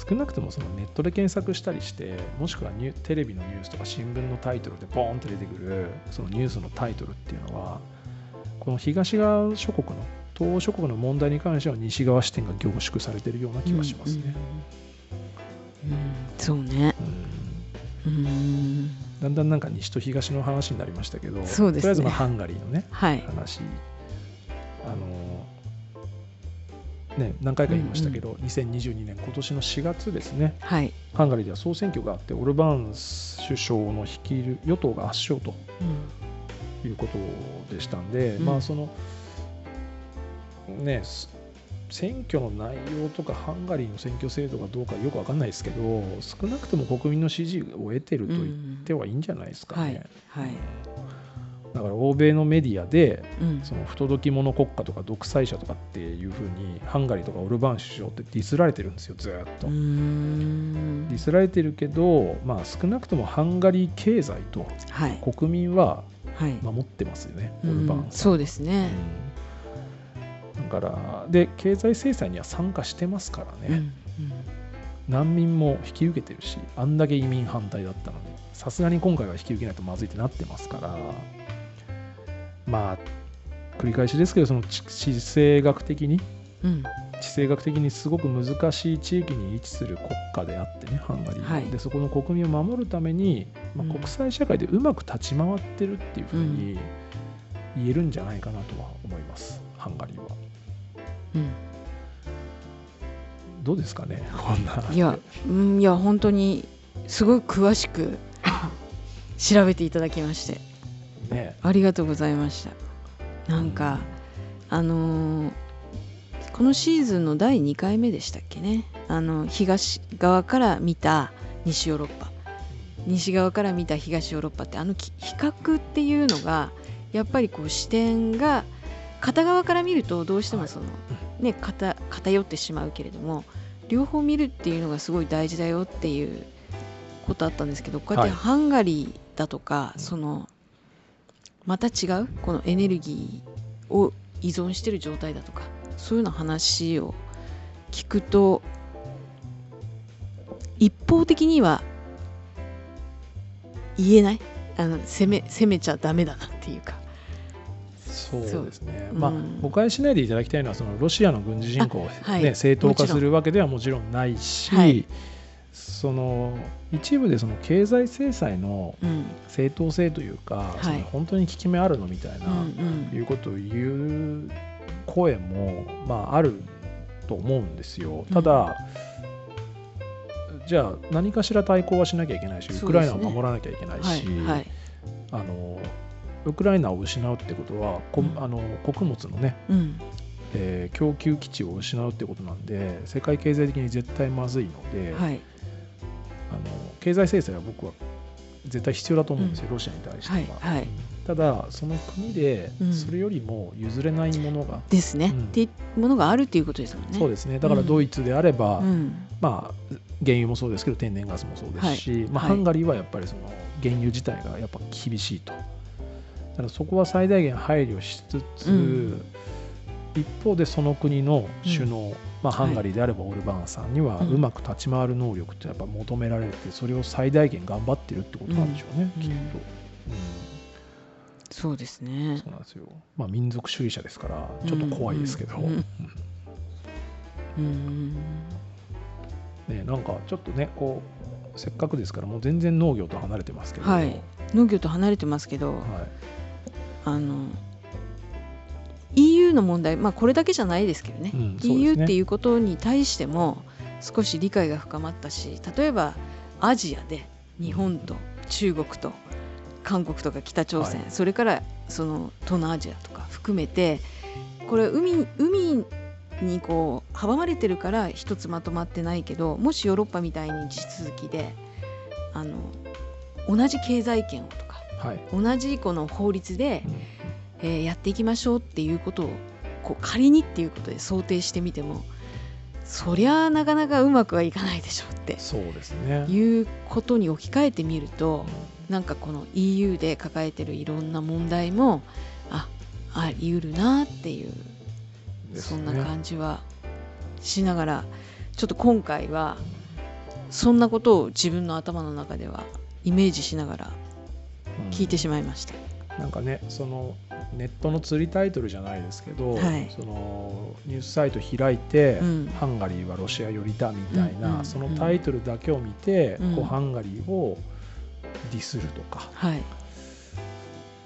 少なくともそのネットで検索したりしてもしくはニュテレビのニュースとか新聞のタイトルでボーンと出てくるそのニュースのタイトルっていうのはこの東側諸国の東欧諸国の問題に関しては西側視点が凝縮されてるような気がしますね。うん、うん、そうね、うん、だんだんなんか西と東の話になりましたけど、ね、とりあえずまあハンガリーのね、はい、話。あのね、何回か言いましたけど、うんうん、2022年今年の4月ですね、はい、ハンガリーでは総選挙があってオルバーン首相の率いる与党が圧勝ということでしたんで、うん、まあそのね選挙の内容とかハンガリーの選挙制度がどうかよく分かんないですけど少なくとも国民の支持を得てると言ってはいいんじゃないですかね。うん、はい、はい。だから欧米のメディアで、うん、その不届き者国家とか独裁者とかっていうふうにハンガリーとかオルバーン首相ってディスられてるんですよずっと。ディスられてるけど、まあ、少なくともハンガリー経済と国民は守ってますよね、はい、オルバーンさん、そうですね、うん、だから。で経済制裁には参加してますからね、うんうん、難民も引き受けてるしあんだけ移民反対だったのにさすがに今回は引き受けないとまずいってなってますから。まあ繰り返しですけどその地政学的に、うん、地政学的にすごく難しい地域に位置する国家であってねハンガリーは、はい、でそこの国民を守るために、まあ、国際社会でうまく立ち回ってるっていうふうに言えるんじゃないかなとは思います、ハンガリーは。うん、どうですかね こんな。いや、うん、いや本当にすごい詳しく 調べていただきまして。ね、ありがとうございましたなんか、あのー、このシーズンの第2回目でしたっけねあの東側から見た西ヨーロッパ西側から見た東ヨーロッパってあの比較っていうのがやっぱりこう視点が片側から見るとどうしてもその、ね、偏偏ってしまうけれども両方見るっていうのがすごい大事だよっていうことあったんですけどこうやってハンガリーだとか、はい、そのまた違うこのエネルギーを依存してる状態だとかそういうような話を聞くと一方的には言えない？あの攻め攻めちゃダメだなっていうかそうですね、まあ、誤解しないでいただきたいのはそのロシアの軍事侵攻をね、はい、正当化するわけではもちろんないし、はい、その一部でその経済制裁の正当性というか、うん、本当に効き目あるのみたいな、いうことを言う声も、まあ、あると思うんですよ。ただ、うん、じゃあ何かしら対抗はしなきゃいけないし、ウクライナを守らなきゃいけないし、あのウクライナを失うってことは、うん、あの穀物のね、うん。えー、供給基地を失うってことなんで世界経済的に絶対まずいので、はい、あの経済制裁は僕は絶対必要だと思うんですよ、うん、ロシアに対しては。はいはい、ただ、その国でそれよりも譲れないものが。ですね、うん、っていうものがあるっていうことですもんね。そうですね。だからドイツであれば、まあ、原油もそうですけど天然ガスもそうですし、はい、まあ、ハンガリーはやっぱりその原油自体がやっぱ厳しいと。だからそこは最大限配慮しつつ、一方でその国の首脳、まあ、ハンガリーであればオルバーンさんにはうまく立ち回る能力ってやっぱ求められてそれを最大限頑張ってるってことなんでしょうね、きっと。うんそうですね。そうなんですよ。まあ民族主義者ですからちょっと怖いですけど。うんねなんかちょっとねこうせっかくですからもう全然農業と離れてますけど。はい。農業と離れてますけど、はい、あの EU の問題、まあ、これだけじゃないですけどね。うん、EU っていうことに対しても少し理解が深まったし例えばアジアで日本と中国と韓国とか北朝鮮、はい、それからその東南アジアとか含めてこれ海海にこう阻まれてるから一つまとまってないけどもしヨーロッパみたいに地続きであの同じ経済圏をとか、はい、同じこの法律で、うんえー、やっていきましょうっていうことをこう仮にっていうことで想定してみてもそりゃなかなかうまくはいかないでしょうって。そうですね。いうことに置き換えてみると、なんかこの EU で抱えてるいろんな問題もああり得るなっていう、ね、そんな感じはしながらちょっと今回はそんなことを自分の頭の中ではイメージしながら聞いてしまいました。うん、なんかねそのネットの釣りタイトルじゃないですけど、はい、そのニュースサイト開いて、うん、ハンガリーはロシア寄りだみたいな、うん、そのタイトルだけを見て、こうハンガリーをディスるとか、はい、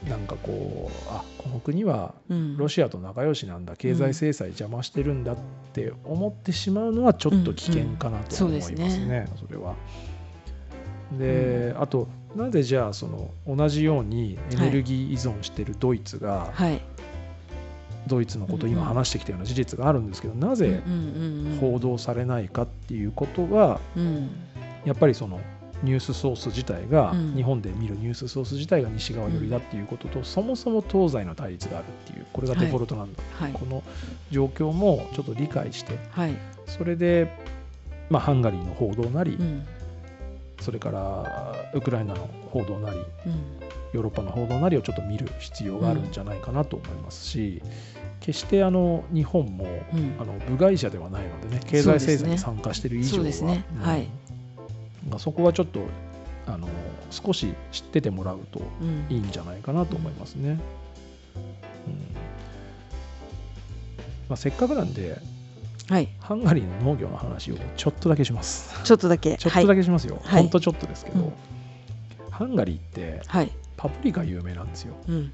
なんかこうあこの国はロシアと仲良しなんだ、経済制裁邪魔してるんだって思ってしまうのはちょっと危険かなと思いますね、それは。で、あとなぜじゃあその同じようにエネルギー依存しているドイツが、はい、ドイツのことを今話してきたような事実があるんですけど、なぜ報道されないかっていうことは、やっぱりそのニュースソース自体が、日本で見るニュースソース自体が西側寄りだっていうことと、そもそも東西の対立があるっていうこれがデフォルトなんだ、はい、この状況もちょっと理解して、はい、それで、まあ、ハンガリーの報道なり、それからウクライナの報道なり、ヨーロッパの報道なりをちょっと見る必要があるんじゃないかなと思いますし、決してあの日本も、あの部外者ではないのでね経済制裁に参加している以上は、ね。はい、そこはちょっとあの少し知っててもらうといいんじゃないかなと思いますね。うん。まあ、せっかくなんで、はい、ハンガリーの農業の話をちょっとだけします。ちょっとだけ。ちょっとだけしますよ。はい、ほんとちょっとですけど、うん、ハンガリーって、はい、パプリカ有名なんですよ。うん、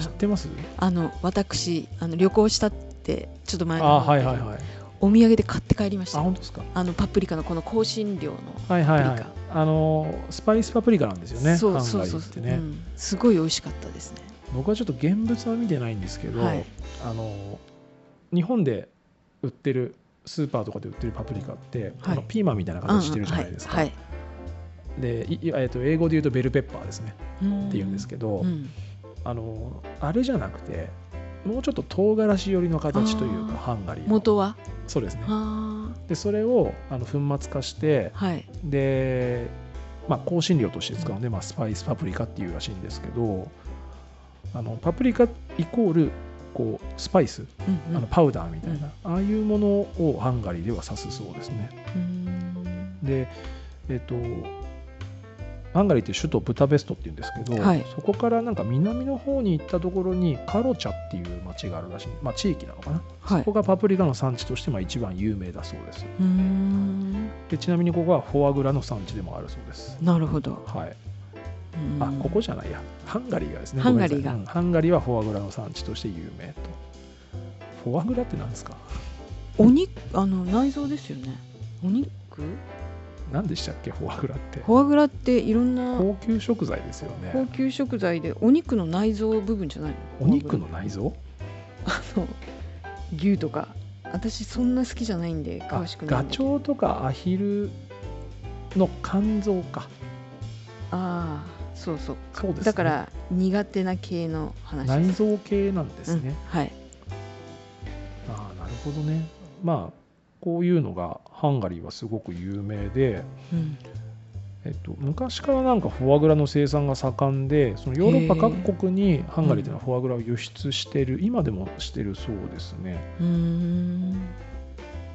知ってます？あの私あの旅行したってちょっと前にあはいはいはい。お土産で買って帰りました。あ本当ですか？あのパプリカのこの香辛料のはいはいはい。あのスパイスパプリカなんですよねそうそうそうそう、ねうん、すごい美味しかったですね。僕はちょっと現物は見てないんですけど、はい、あの日本で売ってるスーパーとかで売ってるパプリカって、はい、ピーマンみたいな形してるじゃないですか、うんうんはい、で、えー、と英語で言うとベルペッパーですね。っていうんですけど、うん、あのあれじゃなくてもうちょっと唐辛子寄りの形というかハンガリー元は？そうですね。でそれをあの粉末化して、はい、で、まあ、香辛料として使うので、まあ、スパイスパプリカっていうらしいんですけどあのパプリカイコールこうスパイス、うんうん、あのパウダーみたいな、うん、ああいうものをハンガリーでは指すそうですね。でえっ、とハンガリーって首都ブタペストっていうんですけど、はい、そこからなんか南の方に行ったところにカロチャっていう町があるらしい、まあ、地域なのかな、はい、そこがパプリカの産地としてまあ一番有名だそうです。でちなみにここはフォアグラの産地でもあるそうです。なるほど、はい、あここじゃないや。ハンガリーがですねハンガリーが、うん、ハンガリーはフォアグラの産地として有名と。フォアグラって何ですか？お肉あの内臓ですよね。お肉？何でしたっけ？フォアグラって。フォアグラっていろんな高級食材ですよね。高級食材でお肉の内臓部分じゃないの？お肉の内臓？あの牛とか。私そんな好きじゃないんで詳しくないガチョウとかアヒルの肝臓か。ああそうそう。そうです、ね、だから苦手な系の話内臓系なんですね、うん、はい。ああなるほどね。まあこういうのがハンガリーはすごく有名で、うん、えっと、昔からなんかフォアグラの生産が盛んでそのヨーロッパ各国にハンガリーというのはフォアグラを輸出してる、うん、今でもしてるそうですね。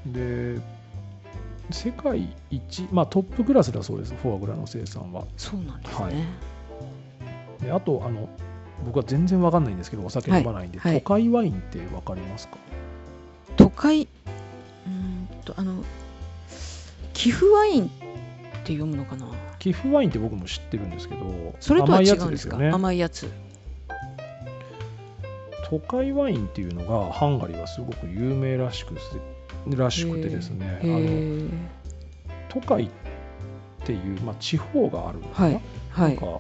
で世界一、まあ、トップクラスだそうですフォアグラの生産は。そうなんですね、はい、であとあの僕は全然わかんないんですけどお酒飲まないんで、はいはい、都会ワインってわかりますか？都会とあの寄付ワインって読むのかな？寄付ワインって僕も知ってるんですけどそれとは違うんですか？甘いやつ。都会ワインっていうのがハンガリーはすごく有名らしくらしくてですねあの都会っていう、まあ、地方があるのかな,、はいはい、なんか、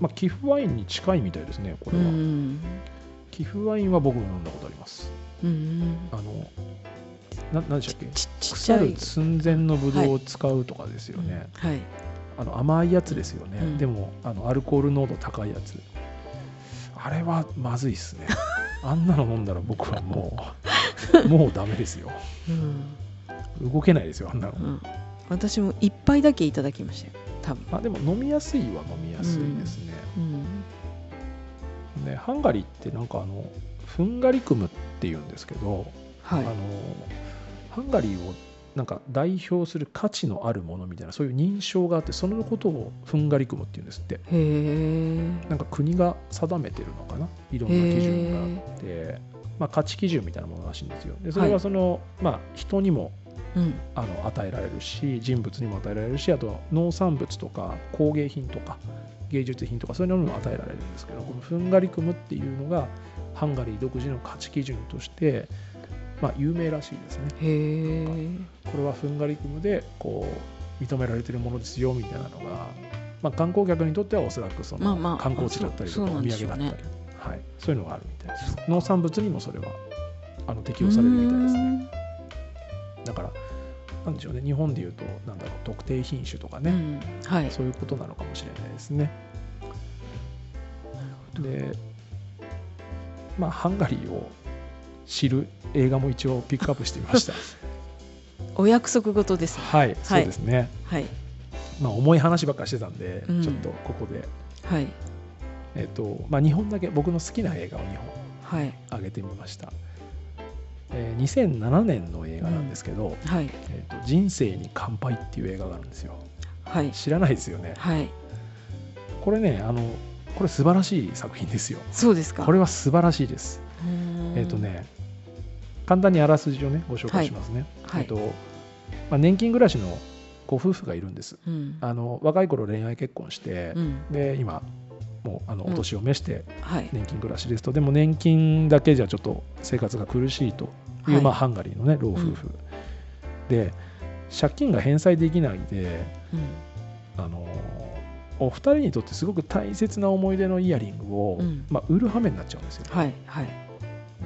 まあ、寄付ワインに近いみたいですねこれは。寄付ワインは僕も飲んだことあります。あのななんでしたっけ？腐る寸前のブドウを使うとかですよね、はい、はい、あの甘いやつですよね、うん、でもあのアルコール濃度高いやつ。あれはまずいっすね。あんなの飲んだら僕はもう もうダメですよ、うん、動けないですよあんなの、うん、私も一杯だけいただきましたよ多分。あでも飲みやすいは飲みやすいですね,、ねハンガリーってなんかあのふんがり組むっていうんですけど、はい、あのハンガリーをなんか代表する価値のあるものみたいなそういう認証があってそのことをふんがり組むっていうんですって。へなんか国が定めてるのかな？いろんな基準があって、まあ、価値基準みたいなものらしいんですよ。でそれはその、はい、まあ、人にもうん、あの与えられるし人物にも与えられるしあとは農産物とか工芸品とか芸術品とかそういうのにも与えられるんですけどこのふんがり組むっていうのがハンガリー独自の価値基準としてまあ、有名らしいですね。これはふんがり組むでこう認められてるものですよみたいなのが、まあ、観光客にとってはおそらくその観光地だったりとかお土産だったり、はい、そういうのがあるみたいです。農産物にもそれはあの適用されるみたいですね。だからなんでしょうね日本でいうとなんだろう特定品種とかね、うんはい、そういうことなのかもしれないですね。でまあハンガリーを知る映画も一応ピックアップしてみました。お約束事です、ね、はい、そうですね。はい。まあ重い話ばっかしてたんで、うん、ちょっとここで。はい。えっ、とまあ2本だけ僕の好きな映画を2本はい。上げてみました、えー、2007年の映画なんですけど「うん、はい。えーと、人生に乾杯」っていう映画があるんですよ、はい、知らないですよね、はい、これねあのこれ素晴らしい作品ですよ。そうですか。これは素晴らしいです。えっ、ー、とね簡単にあらすじをねご紹介しますね。はい、えっとまあ、年金暮らしのご夫婦がいるんです。うん、あの若い頃恋愛結婚して、うん、で今もうあのお年を召して年金暮らしですと、でも年金だけじゃちょっと生活が苦しいという、はい、まあ、ハンガリーのね老夫婦、で借金が返済できないで、あのお二人にとってすごく大切な思い出のイヤリングを、まあ、売る羽目になっちゃうんですよ、ね。はいはい。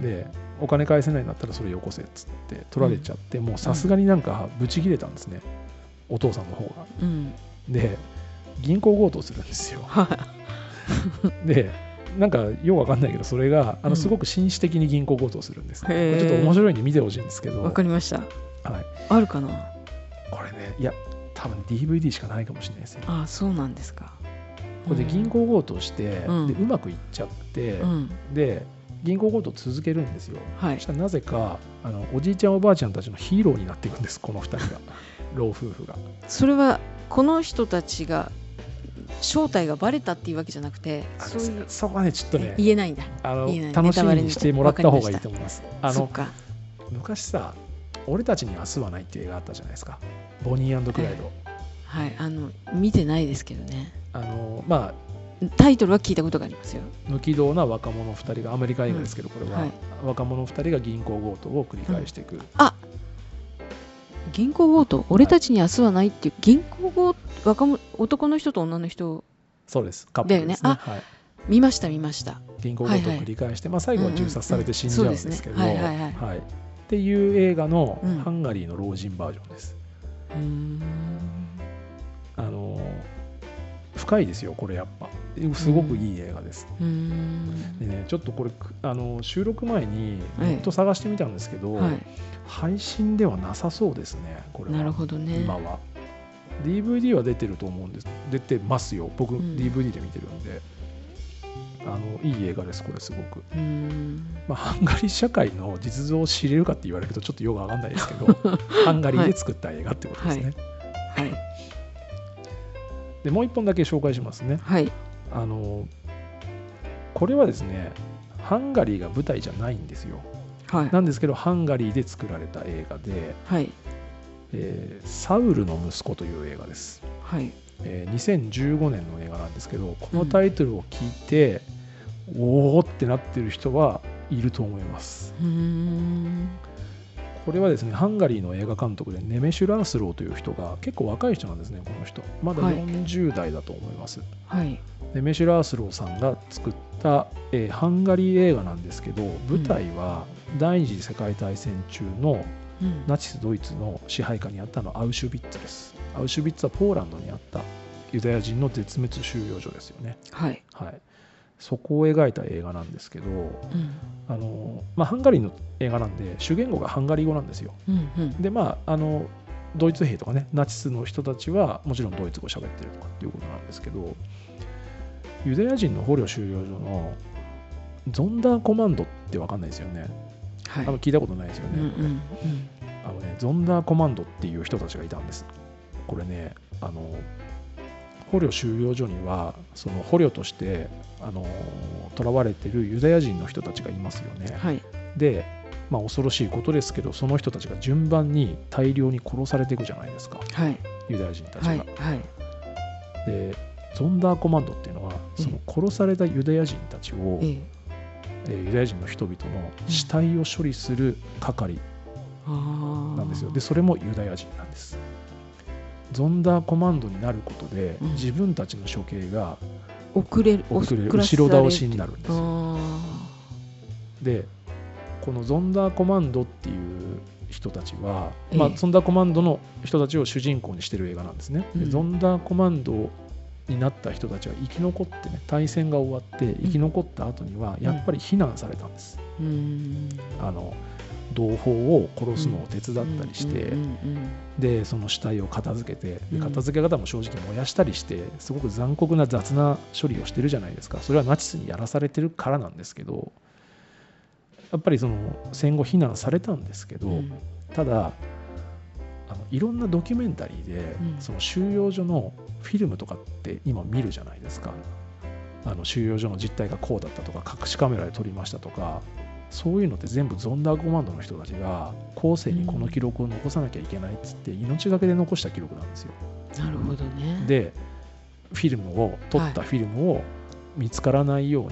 でお金返せないんだったらそれよこせっつって取られちゃって、うん、もうさすがになんかブチ切れたんですね、うん、お父さんの方が。うん、で銀行強盗するんですよ。でなんかよくわかんないけどそれがあのすごく紳士的に銀行強盗するんです、ね、ちょっと面白いんで見てほしいんですけど。わかりました、はい、あるかな？これねいや多分 DVD しかないかもしれないですよ。ああそうなんですか。これで銀行強盗して、うん、でうまくいっちゃって、うん、で銀行強盗続けるんですよ、はい、そしたらなぜかあのおじいちゃんおばあちゃんたちのヒーローになっていくんですこの2人が。老夫婦が。それはこの人たちが正体がバレたっていうわけじゃなくてそういうそこはねちょっとね言えないんだ。あの楽しみにしてもらった方がいいと思います。あの昔さ「俺たちに明日はない」っていう映画あったじゃないですか。ボニークライド、はい、はい、あの見てないですけどね。あのまあタイトルは聞いたことがありますよ。無軌道な若者2人がアメリカ映画ですけど、これは、はい、若者2人が銀行強盗を繰り返していく、うん、あ銀行強盗俺たちに明日はないっていう銀行強若者男の人と女の人。そうです。カップルですね、ね、はい、見ました見ました。銀行強盗を繰り返して、はいはい、まあ、最後は銃殺されて死んじゃうんですけどっていう映画のハンガリーの老人バージョンです、うん、あの深いですよこれやっぱすごくいい映画です、うん、でねちょっとこれあの収録前にネット探してみたんですけど、はい、配信ではなさそうですねこれは。なるほどね。今は。DVD は出てると思うんです。出てますよ。僕、うん、DVD で見てるんで。あのいい映画ですこれすごく、まあ、ハンガリー社会の実像を知れるかって言われるとちょっとよくわかんないですけど ハンガリーで作った映画ってことですね。はい、はい。でもう一本だけ紹介しますね。はい、あのこれはですねハンガリーが舞台じゃないんですよ。はい、なんですけどハンガリーで作られた映画で「はいえー、サウルの息子」という映画です。はいえー、2015年の映画なんですけどこのタイトルを聞いて、うん、おおってなってる人はいると思います。うんこれはですねハンガリーの映画監督でネメシュラースローという人が結構若い人なんですねこの人。まだ40代だと思います、はい、ネメシュラースローさんが作った、えー、ハンガリー映画なんですけど舞台は第二次世界大戦中のナチスドイツの支配下にあったのアウシュビッツです。アウシュビッツはポーランドにあったユダヤ人の絶滅収容所ですよね。はい、はいそこを描いた映画なんですけど、うん、あのまあ、ハンガリーの映画なんで主言語がハンガリー語なんですよ。うんうん、でまああのドイツ兵とかねナチスの人たちはもちろんドイツ語喋ってるとかっていうことなんですけどユダヤ人の捕虜収容所のゾンダーコマンドって分かんないですよね、はい、多分聞いたことないですよね、うんうんうん、あのねゾンダーコマンドっていう人たちがいたんです。これねあの捕虜収容所にはその捕虜としてあの囚われてるユダヤ人の人たちがいますよね、はい、でまあ、恐ろしいことですけどその人たちが順番に大量に殺されていくじゃないですか、はい、ユダヤ人たちが。はいはい、でゾンダーコマンドっていうのはその殺されたユダヤ人たちを、ええ。ユダヤ人の人々の死体を処理する係なんですよ。でそれもユダヤ人なんです。ゾンダーコマンドになることで、自分たちの処刑が遅れる遅れる後ろ倒しになるんですよ。でこのゾンダーコマンドっていう人たちは、ええ、まあ、ゾンダーコマンドの人たちを主人公にしてる映画なんですね。うん、ゾンダーコマンドになった人たちは生き残ってね対戦が終わって生き残った後にはやっぱり非難されたんです。うん、あの同胞を殺すのを手伝ったりしてでその死体を片付けてで片付け方も正直燃やしたりしてすごく残酷な雑な処理をしてるじゃないですか。それはナチスにやらされてるからなんですけどやっぱりその戦後非難されたんですけど、うん、ただあのいろんなドキュメンタリーで、うん、その収容所のフィルムとかって今見るじゃないですか。あの収容所の実態がこうだったとか隠しカメラで撮りましたとかそういうのって全部ゾンダーコマンドの人たちが後世にこの記録を残さなきゃいけないっつって命がけで残した記録なんですよ。なるほどね。でフィルムを撮ったフィルムを見つからないように、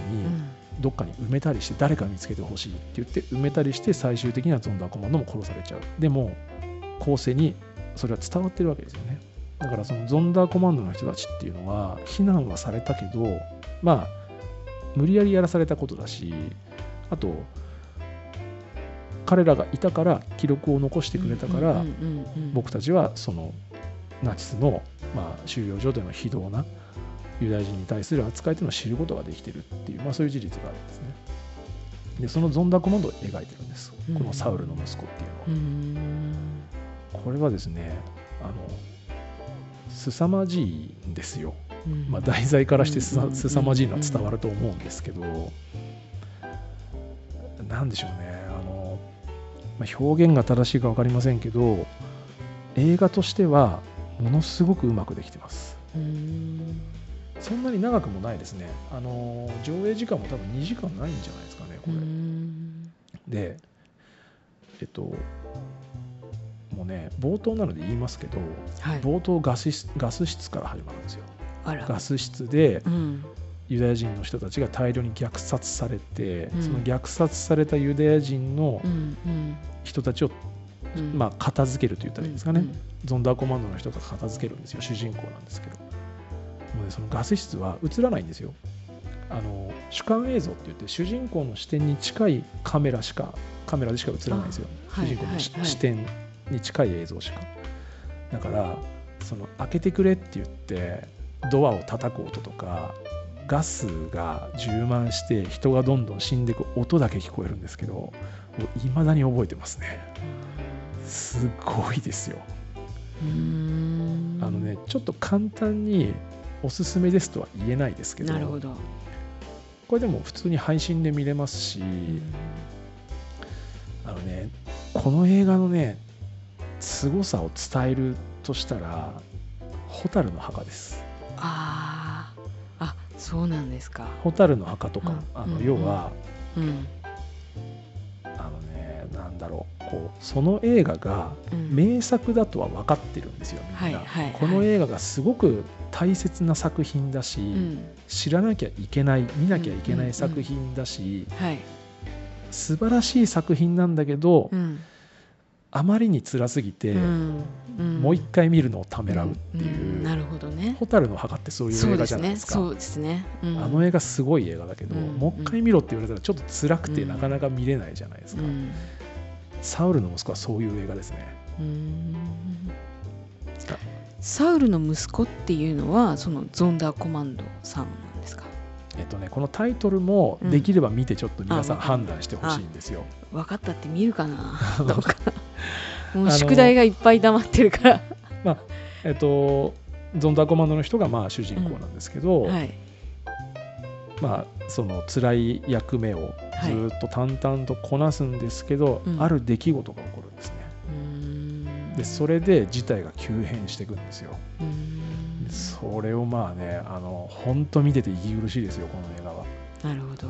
どっかに埋めたりして誰か見つけてほしいって言って埋めたりして最終的にはゾンダーコマンドも殺されちゃう。でも後世にそれは伝わってるわけですよね。だからそのゾンダーコマンドの人たちっていうのは非難はされたけどまあ無理やりやらされたことだしあと彼らがいたから記録を残してくれたから僕たちはそのナチスのまあ収容所での非道なユダヤ人に対する扱いというのを知ることができているっていう、まあ、そういう事実があるんですね。でそのゾンダーコマンドを描いてるんです、このサウルの息子っていうのは。これはですねあの凄まじいんですよ。まあ、題材からしてすさまじいのは伝わると思うんですけど、なんでしょうねまあ、表現が正しいか分かりませんけど映画としてはものすごくうまくできてます。そんなに長くもないですね。あの上映時間も多分2時間ないんじゃないですかね、これ。で、えっと、もうね、冒頭なので言いますけど、はい、冒頭ガスガス室から始まるんですよ。ガス室で、うん、ユダヤ人の人たちが大量に虐殺されて、うん、その虐殺されたユダヤ人の人たちを、うん、まあ、片付けると言ったらいいですかね、ゾンダーコマンドの人が片付けるんですよ。主人公なんですけど。もうねそのガス室は映らないんですよ。あの主観映像って言って主人公の視点に近いカメラしかカメラでしか映らないんですよ、主人公の、視点に近い映像しか。だからその開けてくれって言ってドアを叩く音とかガスが充満して人がどんどん死んでいく音だけ聞こえるんですけどいまだに覚えてますね。すごいですよ。あのねちょっと簡単におすすめですとは言えないですけどこれでも普通に配信で見れますし、あのねこの映画のね凄さを伝えるとしたら「蛍の墓」です。ああそうなんですか。蛍の墓とか、うん、あの要は、うん、なんだろうこうその映画が名作だとは分かってるんですよ、みんな、この映画がすごく大切な作品だし、うん、知らなきゃいけない見なきゃいけない作品だし、素晴らしい作品なんだけど、あまりに辛すぎて、もう一回見るのをためらうっていう、なるほどね。蛍の墓ってそういう映画じゃないですか。そうですね、あの映画すごい映画だけど、もう一回見ろって言われたらちょっと辛くてなかなか見れないじゃないですか、サウルの息子はそういう映画ですね。サウルの息子っていうのはそのゾンダーコマンドさんなんですか？えっとねこのタイトルもできれば見てちょっと皆さん判断してほしいんですよ。分かったって見るかな？どうか。もう宿題がいっぱい溜まってるから。まあえっとゾンダーコマンドの人がまあ主人公なんですけど、うんはい、まあその辛い役目をずっと淡々とこなすんですけど、はい、ある出来事が起こるんですね。でそれで事態が急変していくんですよ。それをまあねあの本当見てて息苦しいですよこの映画は。なるほど。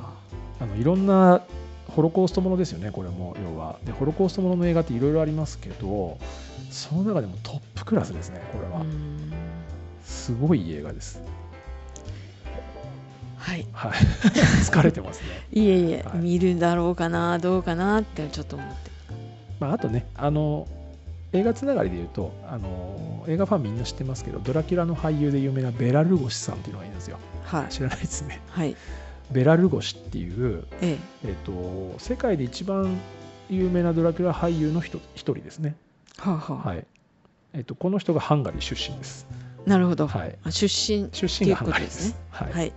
あのいろんなホロコーストものですよねこれも要は。でホロコーストものの映画っていろいろありますけどその中でもトップクラスですねこれは。すごい映画です。はい、はい、疲れてますね。いえいえ、はい、見るだろうかなどうかなってちょっと思って、まあ、あとねあの映画つながりで言うとあの映画ファンみんな知ってますけどドラキュラの俳優で有名なベラルゴシさんっていうのがいるんですよ、はい、知らないですね、はい、ベラルゴシっていう、ええ。えーと、世界で一番有名なドラキュラ俳優の一人ですね。はあはあ、はい。えーと、この人がハンガリー出身です。なるほど、はい、出身出身がハンガリーです。ね、はい、はい、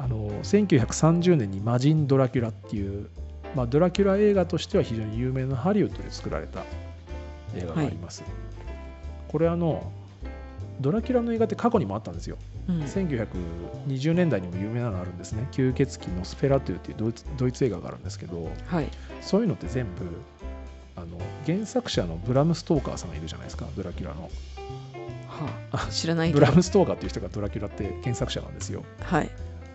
あの1930年に「魔人ドラキュラ」っていう、まあ、ドラキュラ映画としては非常に有名なハリウッドで作られた映画があります。はい、これあのドラキュラの映画って過去にもあったんですよ。うん、1920年代にも有名なのあるんですね吸血鬼のスフェラトゥっていうドイツドイツ映画があるんですけど、はい、そういうのって全部あの原作者のブラム・ストーカーさんがいるじゃないですかドラキュラの。はあ、知らないブラム・ストーカーっていう人がドラキュラって原作者なんですよ。はい、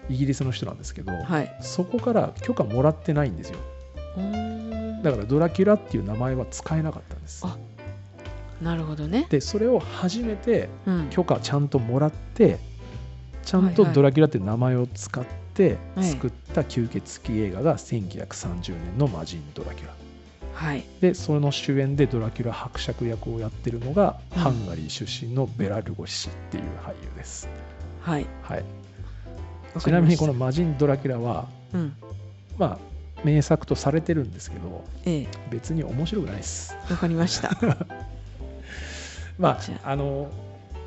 イギリスの人なんですけど、はい、そこから許可もらってないんですよ。だからドラキュラっていう名前は使えなかったんです。あなるほどね。でそれを初めて許可ちゃんともらって、うん、ちゃんとドラキュラって名前を使って作った吸血鬼映画が1930年の「魔人ドラキュラ」はい、でその主演でドラキュラ伯爵役をやってるのが、うん、ハンガリー出身のベラルゴシっていう俳優です。はい、はい、ちなみにこの「魔人ドラキュラは」うん、まあ名作とされてるんですけど、ええ、別に面白くないです。わかりました。まああ。の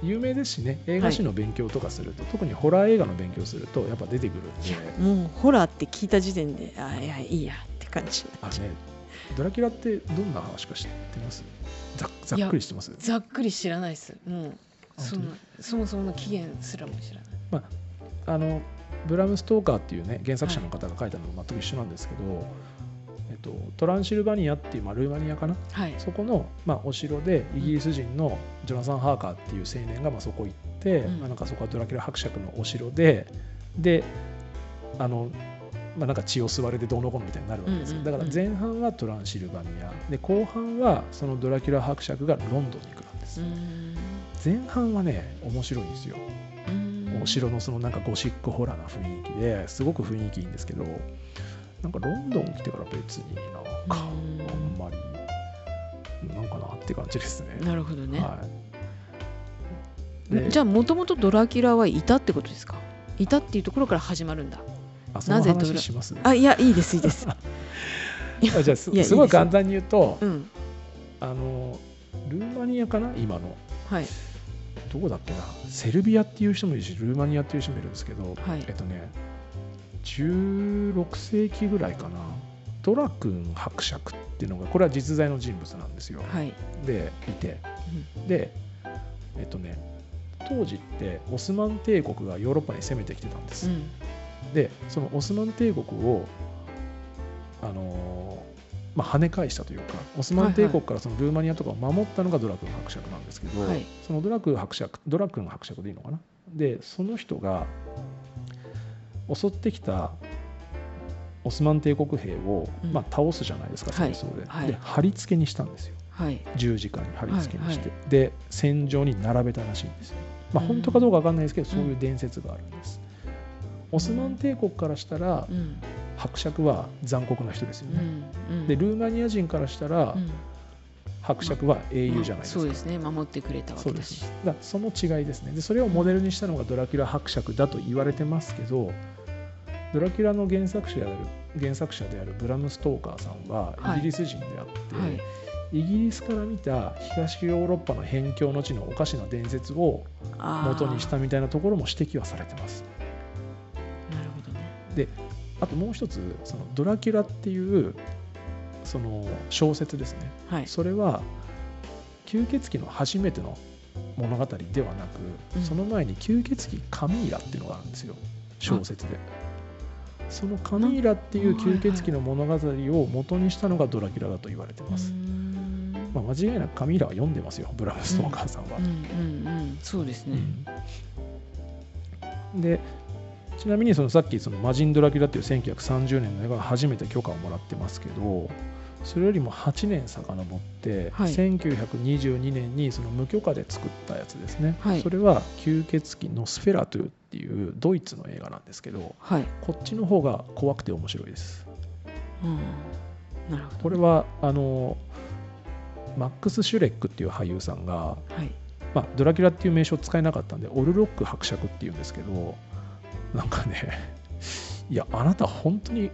有名ですしね映画史の勉強とかすると、はい、特にホラー映画の勉強するとやっぱ出てくるんで。もうホラーって聞いた時点であいやいいやって感じあね。ドラキュラってどんな話か知ってます？ざざっくりしてます？ざっくり知らないです。もうそそもそもの起源すらも知らない、まあ、あのブラム・ストーカーっていうね原作者の方が書いたのと全く一緒なんですけど、はいと、トランシルバニアっていう、まあ、ルーマニアかな、はい、そこの、まあ、お城でイギリス人のジョナサン・ハーカーっていう青年が、まあ、そこ行って、うん、まあ、なんかそこはドラキュラ伯爵のお城でであの、まあ、なんか血を吸われてどうのこうのみたいになるわけですよ、だから前半はトランシルバニア。で後半はそのドラキュラ伯爵がロンドンに来るんです、前半はね面白いんですよ。お城のそのなんかゴシックホラーな雰囲気ですごく雰囲気いいんですけどなんかロンドン来てから別になんかあんまりなんかなって感じですね。なるほどね。はい、じゃあもともとドラキュラはいたってことですか？いたっていうところから始まるんだ。あなぜドラしますあいやいいですいいです。あじゃあすすごい簡単に言うと、うん、あのルーマニアかな？今の。はい。どこだっけな？セルビアっていう人もいるしルーマニアっていう人もいるんですけど、はい、えっとね16世紀ぐらいかな。ドラクン伯爵っていうのがこれは実在の人物なんですよ。はい、でいて、うん、でえっとね当時ってオスマン帝国がヨーロッパに攻めてきてたんです。うん、でそのオスマン帝国をあのまあ、跳ね返したというかオスマン帝国からそのルーマニアとかを守ったのがドラクン伯爵なんですけど、はい、そのドラクン伯爵ドラクン伯爵でいいのかな。でその人が襲ってきたオスマン帝国兵を、まあ、倒すじゃないですか、戦争で,、はい、で貼り付けにしたんですよ、はい、十字架に貼り付けにして、で戦場に並べたらしいんですよ、まあ、本当かどうか分かんないですけど、そういう伝説があるんです、オスマン帝国からしたら、伯爵は残酷な人ですよね、でルーマニア人からしたら、伯爵は英雄じゃないですか、そうですね。守ってくれたわけです。だその違いですね。でそれをモデルにしたのがドラキュラ伯爵だと言われてますけどドラキュラの原作者である原作者であるブラム・ストーカーさんはイギリス人であって、はい。はい、イギリスから見た東ヨーロッパの辺境の地のおかしな伝説を元にしたみたいなところも指摘はされてます。なるほどね。であともう一つそのドラキュラっていうその小説ですね、はい、それは吸血鬼の初めての物語ではなく、うん、その前に吸血鬼カミーラっていうのがあるんですよ。小説で。そのカミーラっていう吸血鬼の物語を元にしたのがドラキュラだと言われてます。まあ、間違いなくカミーラは読んでますよブラム・ストーカーさんは。うん。うん。うん、そうですね、うん、でちなみにそのさっきその「魔人ドラキュラ」っていう1930年の映画が初めて許可をもらってますけどそれよりも8年遡って、はい、1922年にその無許可で作ったやつですね、はい、それは吸血鬼のスフェラトゥっていうドイツの映画なんですけど、はい、こっちの方が怖くて面白いです。うん、なるほどこれはあのマックス・シュレックっていう俳優さんが、はい。まあ、ドラキュラっていう名称使えなかったんでオルロック伯爵っていうんですけどなんかねいやあなた本当に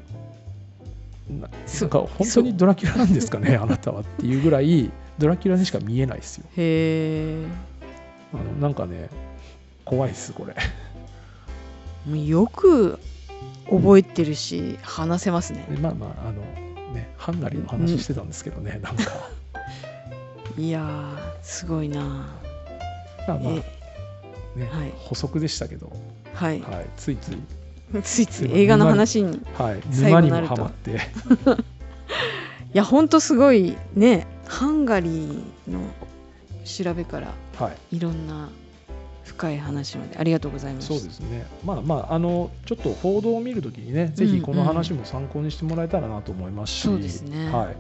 なんか本当にドラキュラなんですかね あなたはっていうぐらいドラキュラにしか見えないですよ。へえなんかね怖いですこれよく覚えてるし話せますね。まあまああのねハンガリーの話してたんですけどね、うん、なんか。いやすごいなまあまあね、はい、補足でしたけど、はい、はい、ついつい。ついつい映画の話にはい沼にもハマって。いや本当すごいねハンガリーの調べから、はい、いろんな深い話まで。ありがとうございます。そうですね。まあまああのちょっと報道を見るときにね、ぜひこの話も参考にしてもらえたらなと思いますし、そうですね。はい。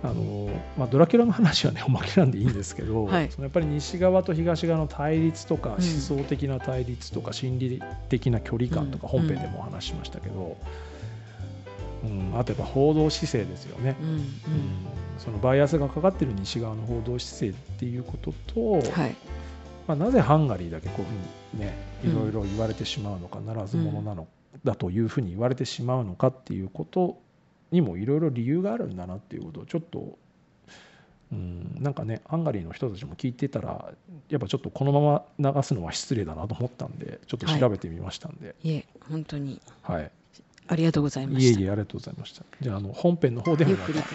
あのまあ、ドラキュラの話はねおまけなんでいいんですけど、はい、そのやっぱり西側と東側の対立とか、思想的な対立とか心理的な距離感とか本編でもお話ししましたけど、うん、うん、あとやっぱ報道姿勢ですよね、うん、うん、そのバイアスがかかってる西側の報道姿勢っていうことと、はい、まあ、なぜハンガリーだけこういうふうにねいろいろ言われてしまうのか、ならず者なのだというふうに言われてしまうのかっていうことにもいろいろ理由があるんだなっていうことをちょっとうんなんかねハンガリーの人たちも聞いてたらやっぱちょっとこのまま流すのは失礼だなと思ったんでちょっと調べてみましたんで、はい、いえ本当に。はい。ありがとうございました。いえいえありがとうございました。じゃああの本編の方でもよく理解で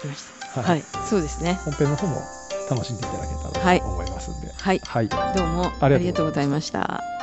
きました。はい、はい、そうですね。本編の方も楽しんでいただけたらと思いますんで。はい、はい、どうもありがとうございました